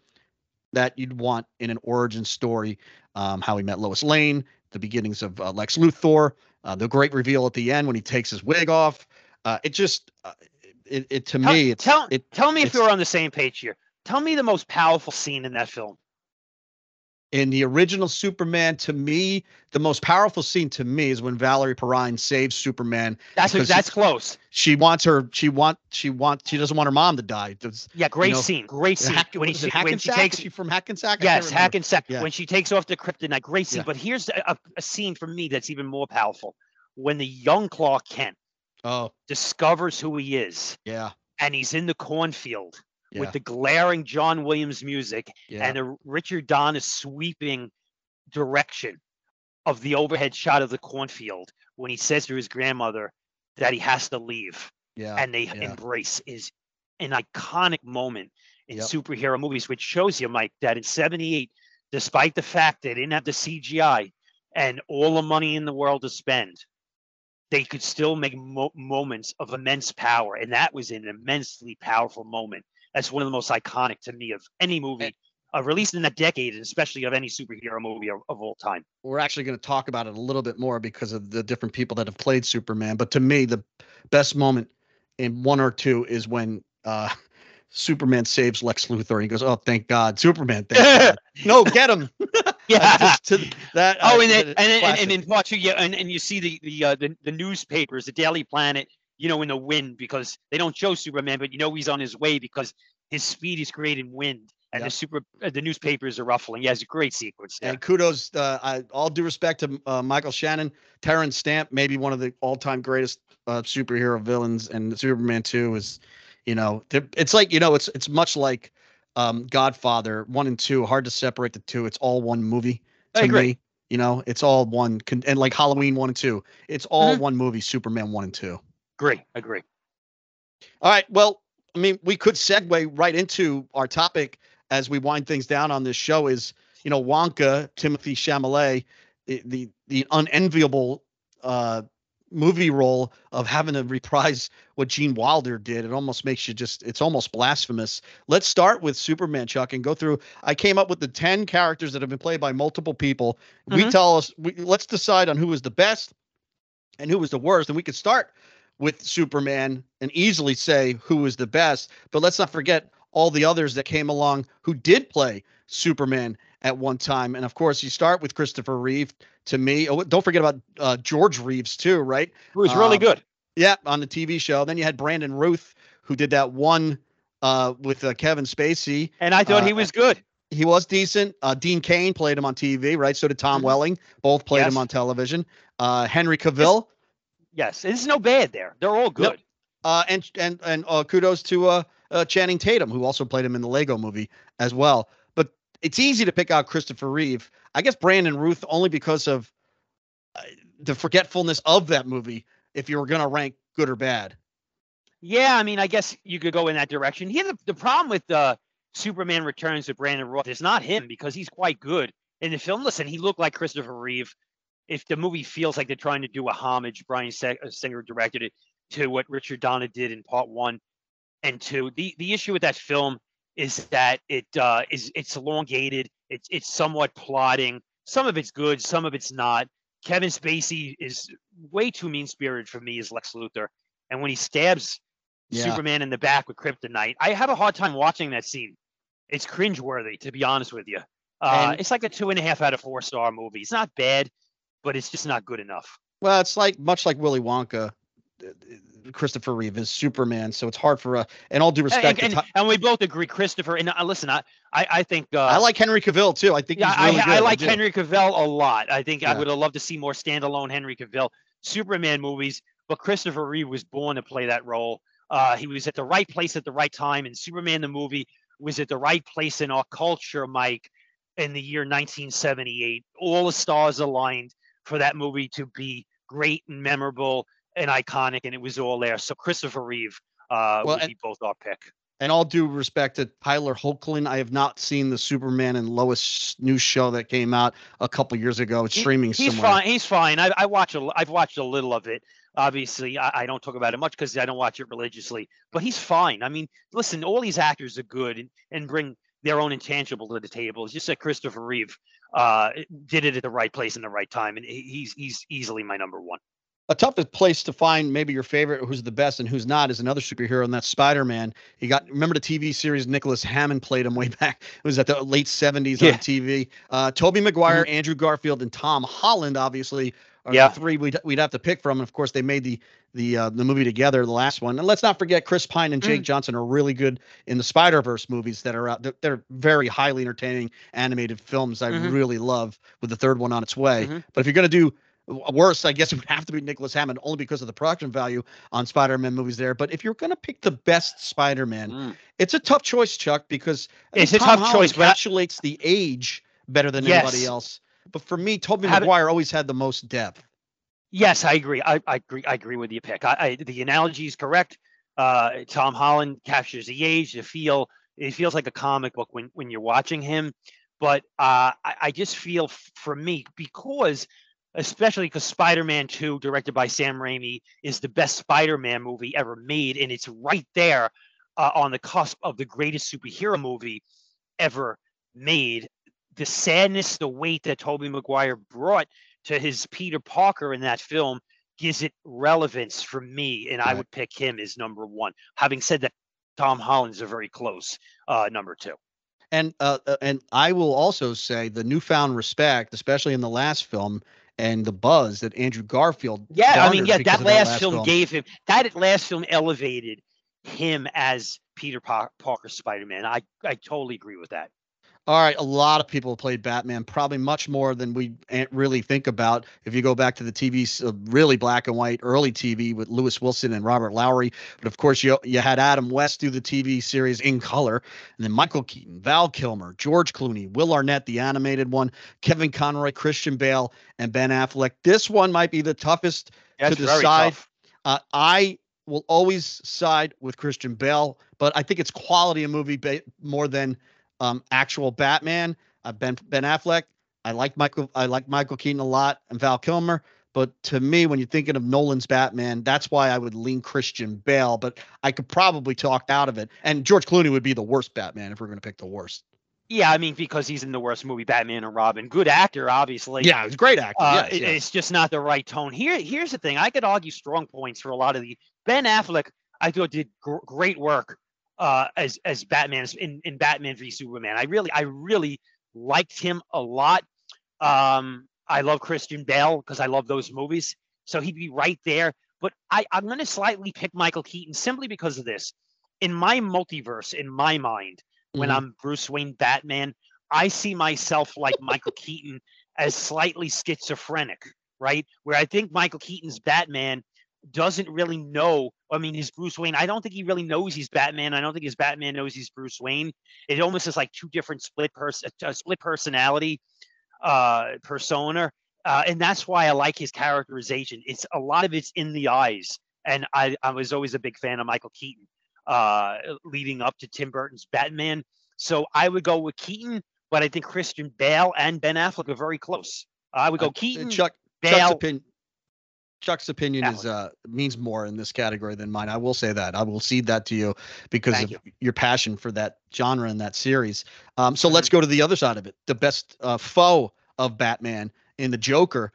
that you'd want in an origin story. Um, how he met Lois Lane, the beginnings of uh, Lex Luthor, uh, the great reveal at the end when he takes his wig off. Uh, it just, uh, it, it to tell, me, it's, tell it, tell me if we're on the same page here. Tell me the most powerful scene in that film in the original Superman, to me, the most powerful scene to me is when Valerie Perrine saves Superman. That's that's she, close. She wants her. She want. She want. She doesn't want her mom to die. It's, yeah, great you know, scene. Great scene. When, she, when she takes she from Hackensack. Yes, Hackensack. Yeah. When she takes off the kryptonite, great scene. Yeah. But here's a, a scene for me that's even more powerful. When the young Clark Kent oh discovers who he is. Yeah. And he's in the cornfield yeah. with the glaring John Williams music yeah. and the Richard Donner sweeping direction of the overhead shot of the cornfield when he says to his grandmother that he has to leave. Yeah. And they embrace is an iconic moment in Yep. superhero movies, which shows you, Mike, that in 78, despite the fact they didn't have the CGI and all the money in the world to spend, they could still make mo- moments of immense power. And that was an immensely powerful moment. That's one of the most iconic to me of any movie uh, released in that decade, and especially of any superhero movie of, of all time. We're actually going to talk about it a little bit more because of the different people that have played Superman. But to me, the best moment in one or two is when uh, [laughs] Superman saves Lex Luthor. And he goes, "Oh, thank God, Superman! Thank [laughs] God. No, get him!" [laughs] Yeah. To that. Oh, and and, then- and, and in part two, yeah, and, and you see the the, uh, the the newspapers, the Daily Planet, you know, in the wind because they don't show Superman, but you know he's on his way because his speed is creating wind, and Yep. the super uh, the newspapers are ruffling. He has a great sequence. There. And kudos, uh, I, all due respect to uh, Michael Shannon, Terence Stamp, maybe one of the all-time greatest uh, superhero villains, and Superman Two is, you know, it's like you know, it's it's much like um, Godfather One and Two. Hard to separate the two. It's all one movie I to agree. me. You know, it's all one, and like Halloween One and Two, it's all Mhm. one movie. Superman One and Two. Agree, agree. All right. Well, I mean, we could segue right into our topic as we wind things down on this show. Is you know Wonka, Timothée Chalamet, the the, the unenviable uh, movie role of having to reprise what Gene Wilder did. It almost makes you just. It's almost blasphemous. Let's start with Superman, Chuck, and go through. I came up with the ten characters that have been played by multiple people. We Mhm. tell us. We, let's decide on who was the best and who was the worst, and we could start with Superman and easily say who was the best. But let's not forget all the others that came along who did play Superman at one time. And of course, you start with Christopher Reeve. To me, oh, don't forget about uh, George Reeves too, right? It was really Um, good. Yeah, on the TV show. Then you had Brandon Routh, who did that one uh, with uh, Kevin Spacey. And I thought he uh, was good. He was decent. Uh, Dean Cain played him on TV, right? So did Tom Mhm. Welling. Both played him on television. Uh, Henry Cavill. Yes, there's no bad there. They're all good. Uh, and and and uh, kudos to uh, uh, Channing Tatum, who also played him in the Lego Movie as well. But it's easy to pick out Christopher Reeve. I guess Brandon Routh only because of uh, the forgetfulness of that movie. If you were gonna rank good or bad, Yeah, I mean, I guess you could go in that direction. Here, the, the problem with uh, Superman Returns with Brandon Routh is not him because he's quite good in the film. Listen, he looked like Christopher Reeve. If the movie feels like they're trying to do a homage, Bryan uh, Singer directed it to what Richard Donner did in part one and two. The the issue with that film is that it uh, is it's elongated. It's it's somewhat plotting. Some of it's good, some of it's not. Kevin Spacey is way too mean spirited for me as Lex Luthor. And when he stabs Yeah. Superman in the back with kryptonite, I have a hard time watching that scene. It's cringeworthy, to be honest with you. Uh, And- it's like a two and a half out of four star movie. It's not bad, but it's just not good enough. well, it's like much like Willy Wonka. Christopher Reeve is Superman, so it's hard for uh, and all due respect. and, to Ti- and we both agree, Christopher. And uh, listen, I, I, I think uh, I like Henry Cavill too. I think Yeah, really I. I like do. Henry Cavill a lot. I think I would have loved to see more standalone Henry Cavill Superman movies, but Christopher Reeve was born to play that role. Uh, he was at the right place at the right time, and Superman the movie was at the right place in our culture, Mike, in the year 1978. All the stars aligned for that movie to be great and memorable and iconic, and it was all there. So Christopher Reeve uh, Well, would and- be both our pick. and all due respect to Tyler Hoechlin, I have not seen the Superman and Lois new show that came out a couple years ago. It's He- streaming He's somewhere. fine. He's fine. I, I watch a, I've watched a little of it. Obviously, I, I don't talk about it much because I don't watch it religiously. But he's fine. I mean, listen, all these actors are good and, and bring their own intangible to the table. It's just that Christopher Reeve uh, did it at the right place in the right time, and he's he's easily my number one. A toughest place to find maybe your favorite, who's the best and who's not, is another superhero, and that's Spider-Man. He got remember the TV series Nicholas Hammond played him way [laughs] back. It was at the late 70s Yeah. on TV. Uh, Tobey Maguire, Andrew Garfield, and Tom Holland obviously Yeah. the three we'd, we'd have to pick from. And of course, they made the the uh, the movie together, the last one. And let's not forget Chris Pine and Jake Mm. Johnson are really good in the Spider Verse movies that are out. They're, they're very highly entertaining animated films. I Mhm. really love with the third one on its way. Mhm. But if you're gonna do worse, I guess it would have to be Nicholas Hammond only because of the production value on Spider-Man movies there. But if you're gonna pick the best Spider-Man, it's a tough choice, Chuck, because I It's a Tom tough Holland choice, but encapsulates the age better than anybody else. But for me, Tobey Maguire always had the most depth. Yes, I agree. I, I agree. I agree with your pick. I, I the analogy is correct. Uh, Tom Holland captures the age, the feel. It feels like a comic book when when you're watching him. But uh, I, I just feel for me because, especially because Spider-Man 2, directed by Sam Raimi, is the best Spider-Man movie ever made, and it's right there uh, on the cusp of the greatest superhero movie ever made, the sadness, the weight that Tobey Maguire brought to his Peter Parker in that film gives it relevance for me, and I would pick him as number one. Having said that, Tom Holland's a very close uh, number two. And uh, uh, and I will also say the newfound respect, especially in the last film, and the buzz that Andrew Garfield. Yeah, I mean, yeah, that last, that last, film, film gave him that last film elevated him as Peter Parker Spider Man. I I totally agree with that. All right, a lot of people have played Batman, probably much more than we really think about. If you go back to the TV, uh, really black and white early TV with Lewis Wilson and Robert Lowry, but of course you you had Adam West do the TV series in color, and then Michael Keaton, Val Kilmer, George Clooney, Will Arnett, the animated one, Kevin Conroy, Christian Bale, and Ben Affleck. This one might be the toughest to decide. Uh, I will always side with Christian Bale, but I think it's quality of movie ba- more than um, actual Batman. Uh, ben Ben Affleck. I like Michael. I like Michael Keaton a lot and Val Kilmer. But to me, when you're thinking of Nolan's Batman, that's why I would lean Christian Bale. But I could probably talk out of it. And George Clooney would be the worst Batman if we're going to pick the worst. Yeah, I mean because he's in the worst movie, Batman and Robin. Good actor, obviously. Yeah, he's a great actor. Uh, yes, it, yes. It's just not the right tone. Here, here's the thing. I could argue strong points for a lot of the Ben Affleck. I thought did gr- great work uh, as as Batman in, in Batman v Superman. I really I really liked him a lot. Um, I love Christian Bale because I love those movies, so he'd be right there. But I, I'm going to slightly pick Michael Keaton simply because of this. In my multiverse, in my mind, mm-hmm. when I'm Bruce Wayne Batman, I see myself like Michael Keaton as slightly schizophrenic, right? Where I think Michael Keaton's Batman doesn't really know. I mean, he's Bruce Wayne. I don't think he really knows he's Batman. I don't think his Batman knows he's Bruce Wayne. It almost is like two different split person, a split personality, uh, persona, uh, and that's why I like his characterization. It's a lot of it's in the eyes, and I I was always a big fan of Michael Keaton, uh, leading up to Tim Burton's Batman. So I would go with Keaton, but I think Christian Bale and Ben Affleck are very close. I would go uh, Keaton, Chuck, Bale, Chuck's opinion, Chuck's opinion is uh means more in this category than mine. I will say that. I will cede that to you because Thank of you. your passion for that genre and that series. Um, so mm-hmm. let's go to the other side of it. The best uh, foe of Batman in the Joker.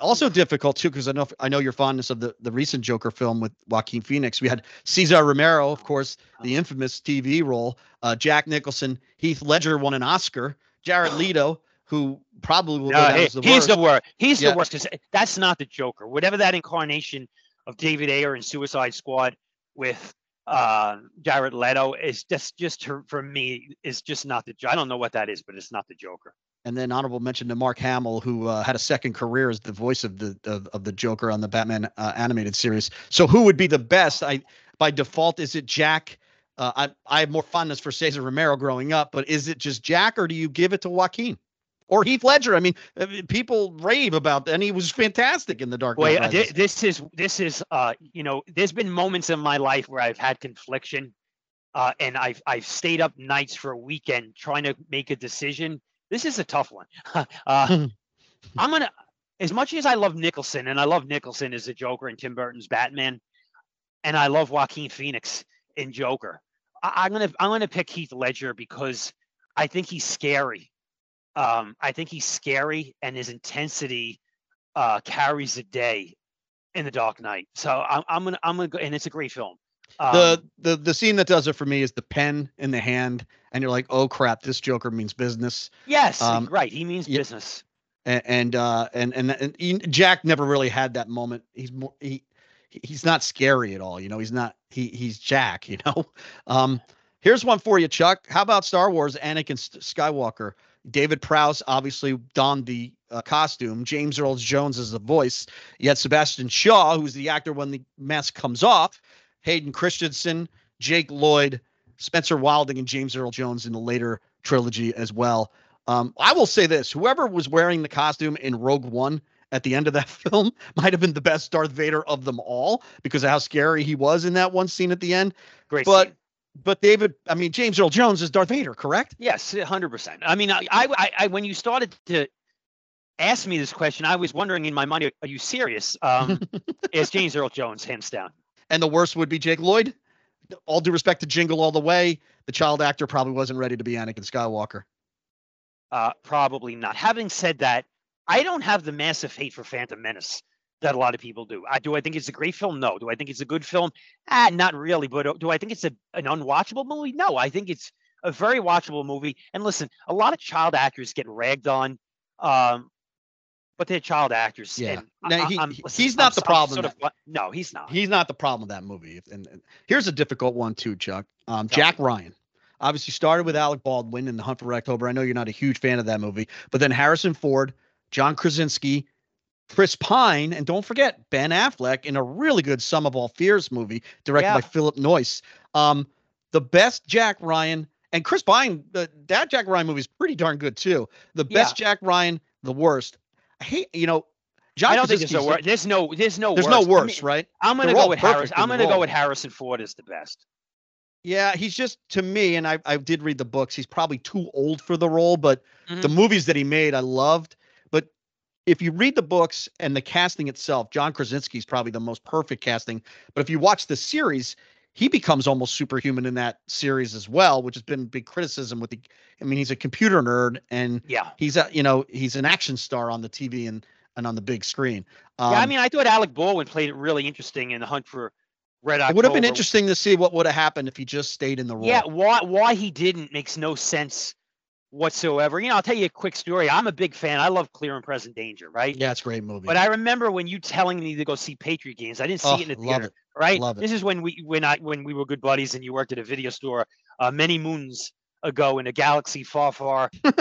Also difficult too because I know I know your fondness of the the recent Joker film with Joaquin Phoenix. We had Cesar Romero, of course, the infamous TV role. Uh, Jack Nicholson, Heath Ledger won an Oscar. Jared [gasps] Leto, who probably will no, he, the he's worst. the worst. He's yeah. the worst because that's not the Joker. Whatever that incarnation of David Ayer in Suicide Squad with uh, Jared Leto is just just for me is just not the. I don't know what that is, but it's not the Joker. And then honorable mention to Mark Hamill, who uh, had a second career as the voice of the of, of the Joker on the Batman uh, animated series. So who would be the best? I by default is it Jack? Uh, I I have more fondness for Cesar Romero growing up, but is it just Jack or do you give it to Joaquin? Or Heath Ledger. I mean, uh, people rave about that, and he was fantastic in The Dark Knight. Well, this is this is uh, you know, there's been moments in my life where I've had confliction, uh, and I've I've stayed up nights for a weekend trying to make a decision. This is a tough one. [laughs] uh, [laughs] I'm gonna, as much as I love Nicholson, and I love Nicholson as the Joker in Tim Burton's Batman, and I love Joaquin Phoenix in Joker. I, I'm gonna I'm gonna pick Heath Ledger because I think he's scary um, I think he's scary and his intensity uh, carries the day in the Dark Knight. So I'm, I'm gonna I'm gonna go, and it's a great film. Um, the the the scene that does it for me is the pen in the hand, and you're like, oh crap, this Joker means business. Yes, um, right. He means yeah, business. And and uh, and and, and he, Jack never really had that moment. He's more he he's not scary at all. You know, he's not he he's Jack. You know. [laughs] Um, here's one for you, Chuck. How about Star Wars? Anakin Skywalker. David Prowse obviously donned the uh, costume. James Earl Jones is the voice. Yet Sebastian Shaw, who's the actor when the mask comes off, Hayden Christensen, Jake Lloyd, Spencer Wilding, and James Earl Jones in the later trilogy as well. Um, I will say this: whoever was wearing the costume in Rogue One at the end of that [laughs] film might have been the best Darth Vader of them all because of how scary he was in that one scene at the end. Great, but scene but David, I mean James Earl Jones is Darth Vader, correct? Yes, hundred percent. I mean, I, I, I, when you started to ask me this question, I was wondering in my mind, are you serious? Um, [laughs] it's James Earl Jones, hands down. And the worst would be Jake Lloyd. All due respect to Jingle All the Way, the child actor probably wasn't ready to be Anakin Skywalker. Uh, probably not. Having said that, I don't have the massive hate for Phantom Menace that a lot of people do. I do. I think it's a great film. No. Do I think it's a good film? Ah, not really. But uh, do I think it's a, an unwatchable movie? No. I think it's a very watchable movie. And listen, a lot of child actors get ragged on, um, but they're child actors. Yeah. Now, I- he- I'm- listen, he's not I'm the problem sort of- no, he's not. He's not the problem with that movie. And, and here's a difficult one too, Chuck. Um, Jack Ryan. Obviously started with Alec Baldwin in The Hunt for Red October. I know you're not a huge fan of that movie, but then Harrison Ford, John Krasinski, Chris Pine, and don't forget Ben Affleck in a really good Sum of All Fears movie directed Yeah. by Philip Noyce. Um, the best Jack Ryan and Chris Pine, the, that Jack Ryan movie is pretty darn good too. The best Jack Ryan, the worst. I hate, you know, John I don't think there's no worse. There's no. There's no. there's worse. no I mean, worse, right? I'm gonna They're go with Harris. I'm gonna go with Harrison Ford is the best. Yeah, he's just to me, and I I did read the books. He's probably too old for the role, but the Mhm. movies that he made, I loved. If you read the books and the casting itself, John Krasinski is probably the most perfect casting. But if you watch the series, he becomes almost superhuman in that series as well, which has been big criticism with the. I mean, he's a computer nerd, and Yeah. he's a you know he's an action star on the TV and and on the big screen. Um, yeah. I mean, I thought Alec Baldwin played it really interesting in the Hunt for Red October. it would have been interesting to see what would have happened if he just stayed in the role. Yeah. Why? Why he didn't makes no sense whatsoever. You know, I'll tell you a quick story. I'm a big fan. I love Clear and Present Danger. Right. yeah, it's a great movie. But I remember when you telling me to go see Patriot games. I didn't see Oh, it in the love theater. it. Right. Love it. This is when we when I when we were good buddies and you worked at a video store uh, many moons ago in a galaxy far, far o-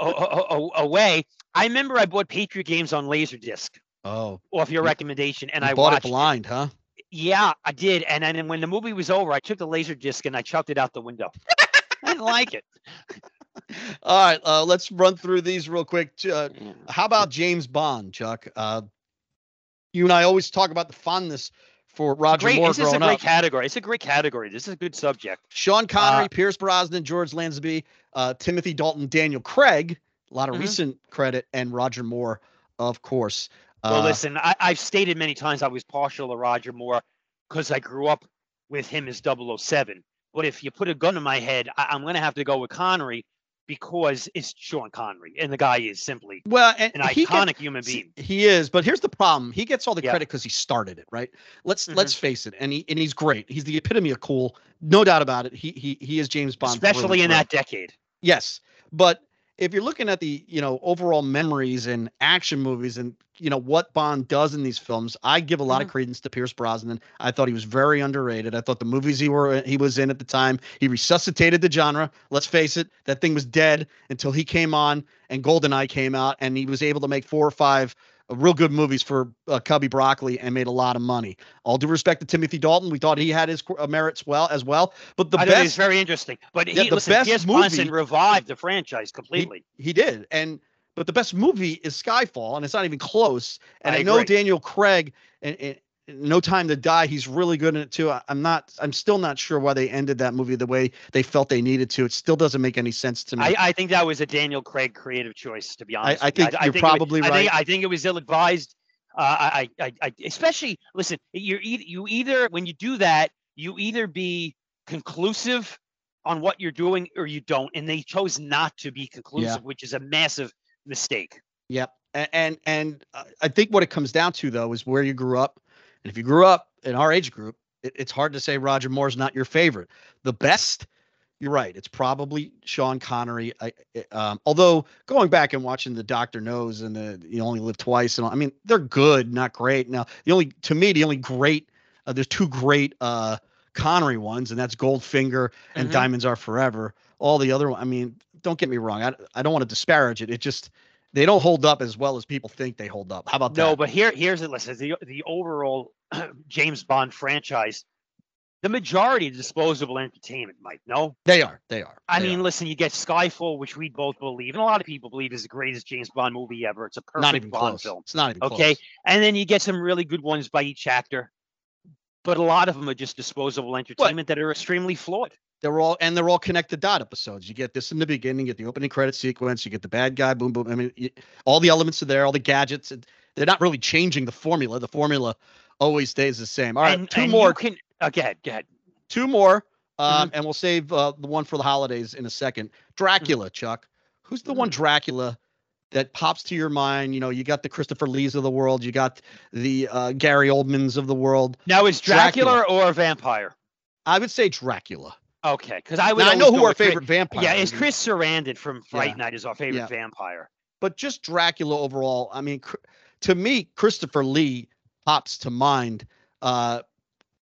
o- o- away. I remember I bought Patriot games on Laserdisc oh, off your recommendation, and you I bought it blind, huh? Yeah, I did. And then when the movie was over, I took the laser disc and I chucked it out the window. [laughs] I didn't like it. All right, uh, let's run through these real quick. Uh, how about James Bond, Chuck? Uh, you and I always talk about the fondness for Roger Great. Moore This is a great up. category. It's a great category. This is a good subject. Sean Connery, Uh, Pierce Brosnan, George Lazenby, uh, Timothy Dalton, Daniel Craig. A lot of Mhm. recent credit, and Roger Moore, of course. Well, Uh, listen, I, I've stated many times I was partial to Roger Moore because I grew up with him as 007. But if you put a gun to my head, I, I'm going to have to go with Connery because it's Sean Connery, and the guy is simply well, and an he gets- iconic human being. He is, but here's the problem. He gets all the Yeah. credit because he started it, right? Let's Mhm. let's face it, and he and he's great. He's the epitome of cool, no doubt about it. He he he is James Bond, especially in that decade. Yes, but if you're looking at the you know overall memories and action movies and you know what Bond does in these films, I give a lot of mm-hmm. credence to Pierce Brosnan. I thought he was very underrated. I thought the movies he were he was in at the time, he resuscitated the genre. Let's face it, that thing was dead until he came on and GoldenEye came out, and he was able to make four or five real good movies for uh, Cubby Broccoli and made a lot of money. All due respect to Timothy Dalton, we thought he had his uh, merits well as well. But the I thought it very interesting. But Yeah, he, the listen, best Pierce movie- Brosnan revived the franchise completely. he did, and but the best movie is Skyfall, and it's not even close. And I I, know. Daniel Craig, and, and No Time to Die, he's really good in it too. I, I'm not, I'm still not sure why they ended that movie the way they felt they needed to. It still doesn't make any sense to me. I, I think that was a Daniel Craig creative choice, to be honest. I you. think you're it was- probably I right. think, I think it was ill advised. Uh, I, I, I, especially listen. You you either when you do that, you either be conclusive on what you're doing or you don't, and they chose not to be conclusive, which is a massive mistake. Yep. And and, and uh, I think what it comes down to though is where you grew up, and if you grew up in our age group, it, it's hard to say Roger Moore's not your favorite. The best, you're right. It's probably Sean Connery. I, um, although going back and watching the Doctor Nos and the You Only Live Twice, and all, I mean they're good, not great. Now the only to me the only great uh, there's two great uh, Connery ones, and that's Goldfinger and Mhm. Diamonds Are Forever. All the other one, I mean, don't get me wrong. I, I don't want to disparage it. It just they don't hold up as well as people think they hold up. How about No, that? No, but here here's the listen. The the overall [clears throat] James Bond franchise, the majority of disposable entertainment, Mike. No, they are. They are. I They mean, are. listen, you get Skyfall, which we both believe, and a lot of people believe is the greatest James Bond movie ever. It's a perfect not even Bond close. film. It's not even Okay, close. and then you get some really good ones by each actor, but a lot of them are just disposable entertainment that are extremely flawed. They're all and they're all connected dot episodes. You get this in the beginning, you get the opening credit sequence, you get the bad guy, boom, boom. I mean, y all the elements are there, all the gadgets. and They're not really changing the formula. The formula always stays the same. All right, and, two and more. Can, uh, go ahead, go ahead. two more, Mm-hmm. um, and we'll save uh, the one for the holidays in a second. Dracula, Chuck. who's the one Dracula that pops to your mind? You know, you got the Christopher Lees of the world, you got the uh, Gary Oldmans of the world. Now, is Dracula, Dracula. or a vampire? I would say Dracula. Okay, because I would. Now, I know who our favorite Chris, vampire. Yeah, is Chris Sarandon from Fright yeah. Night is our favorite yeah. vampire. But just Dracula overall. I mean, to me, Christopher Lee pops to mind uh,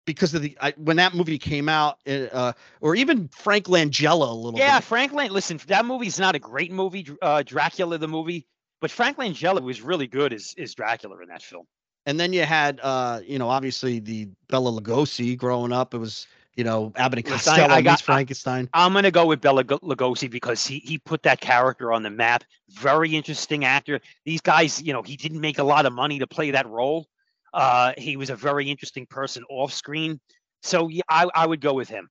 because of the I, when that movie came out, uh, or even Frank Langella a little. Yeah, bit. Frank Lang. Listen, that movie's not a great movie, uh, Dracula the movie, but Frank Langella was really good as as Dracula in that film. And then you had, uh, you know, obviously the Bela Lugosi growing up. It was you know, Abbott and Costello I, got, Frankenstein. I, am going to go with Bela Lugosi because he he put that character on the map. Very interesting actor. These guys, you know, he didn't make a lot of money to play that role. Uh, he was a very interesting person off screen. So yeah, I, I would go with him.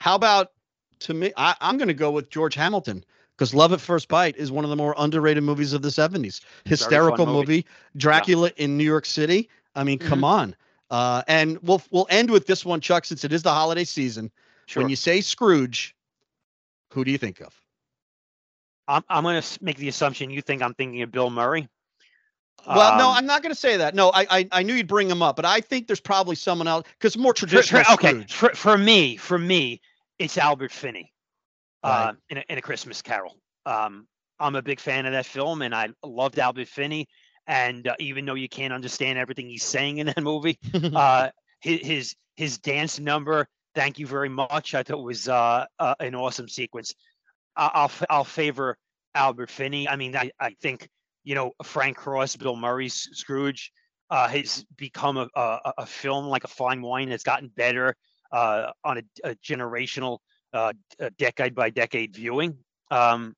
How about to me? I, I'm going to go with George Hamilton because Love at First Bite is one of the more underrated movies of the 70s. Hysterical movie. movie. Dracula yeah. in New York City. I mean, mm-hmm. come on. Uh, and we'll we'll end with this one, Chuck, since it is the holiday season. Sure. When you say Scrooge, who do you think of? I'm I'm going to make the assumption you think I'm thinking of Bill Murray. Well, um, no, I'm not going to say that. No, I, I, I knew you'd bring him up, but I think there's probably someone else because more traditional. For, okay, for, for me, for me, it's Albert Finney, right. uh, in a, in a Christmas Carol. Um, I'm a big fan of that film, and I loved Albert Finney. And uh, even though you can't understand everything he's saying in that movie, [laughs] uh, his, his his dance number, thank you very much. I thought it was uh, uh an awesome sequence. I'll I'll favor Albert Finney. I mean, I, I think you know Frank Cross, Bill Murray's Scrooge uh, has become a, a, a film like a fine wine. It's gotten better uh, on a, a generational, uh, decade by decade viewing. Um,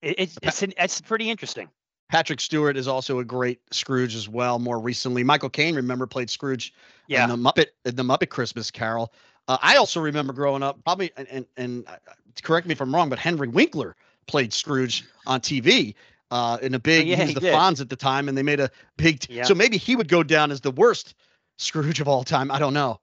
it, it's it's, an, it's pretty interesting. Patrick Stewart is also a great Scrooge as well. More recently, Michael Caine, remember, played Scrooge yeah. in the Muppet in the Muppet Christmas Carol. Uh, I also remember growing up, probably, and, and, and uh, correct me if I'm wrong, but Henry Winkler played Scrooge on TV uh, in a [laughs] big. Yeah, he was he the did. Fonz at the time, and they made a big. T- yeah. So maybe he would go down as the worst Scrooge of all time. I don't know.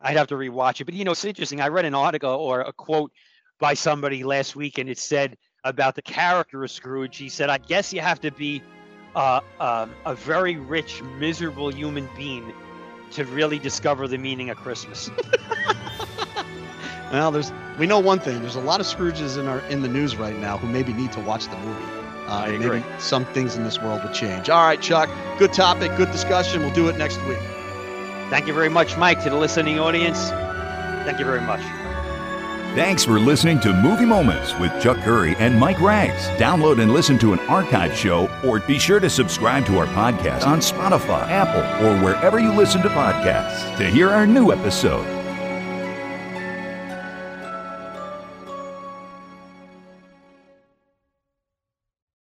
I'd have to rewatch it, but you know, it's interesting. I read an article or a quote by somebody last week, and it said about the character of Scrooge. He said, I guess you have to be uh, um, a very rich, miserable human being to really discover the meaning of Christmas. [laughs] [laughs] well, there's we know one thing. There's a lot of Scrooges in our in the news right now who maybe need to watch the movie. Uh, I agree. Maybe some things in this world would change. All right, Chuck. Good topic. Good discussion. We'll do it next week. Thank you very much, Mike. To the listening audience, thank you very much. Thanks for listening to Movie Moments with Chuck Curry and Mike Ragz. Download and listen to an archive show or be sure to subscribe to our podcast on Spotify, Apple, or wherever you listen to podcasts to hear our new episode.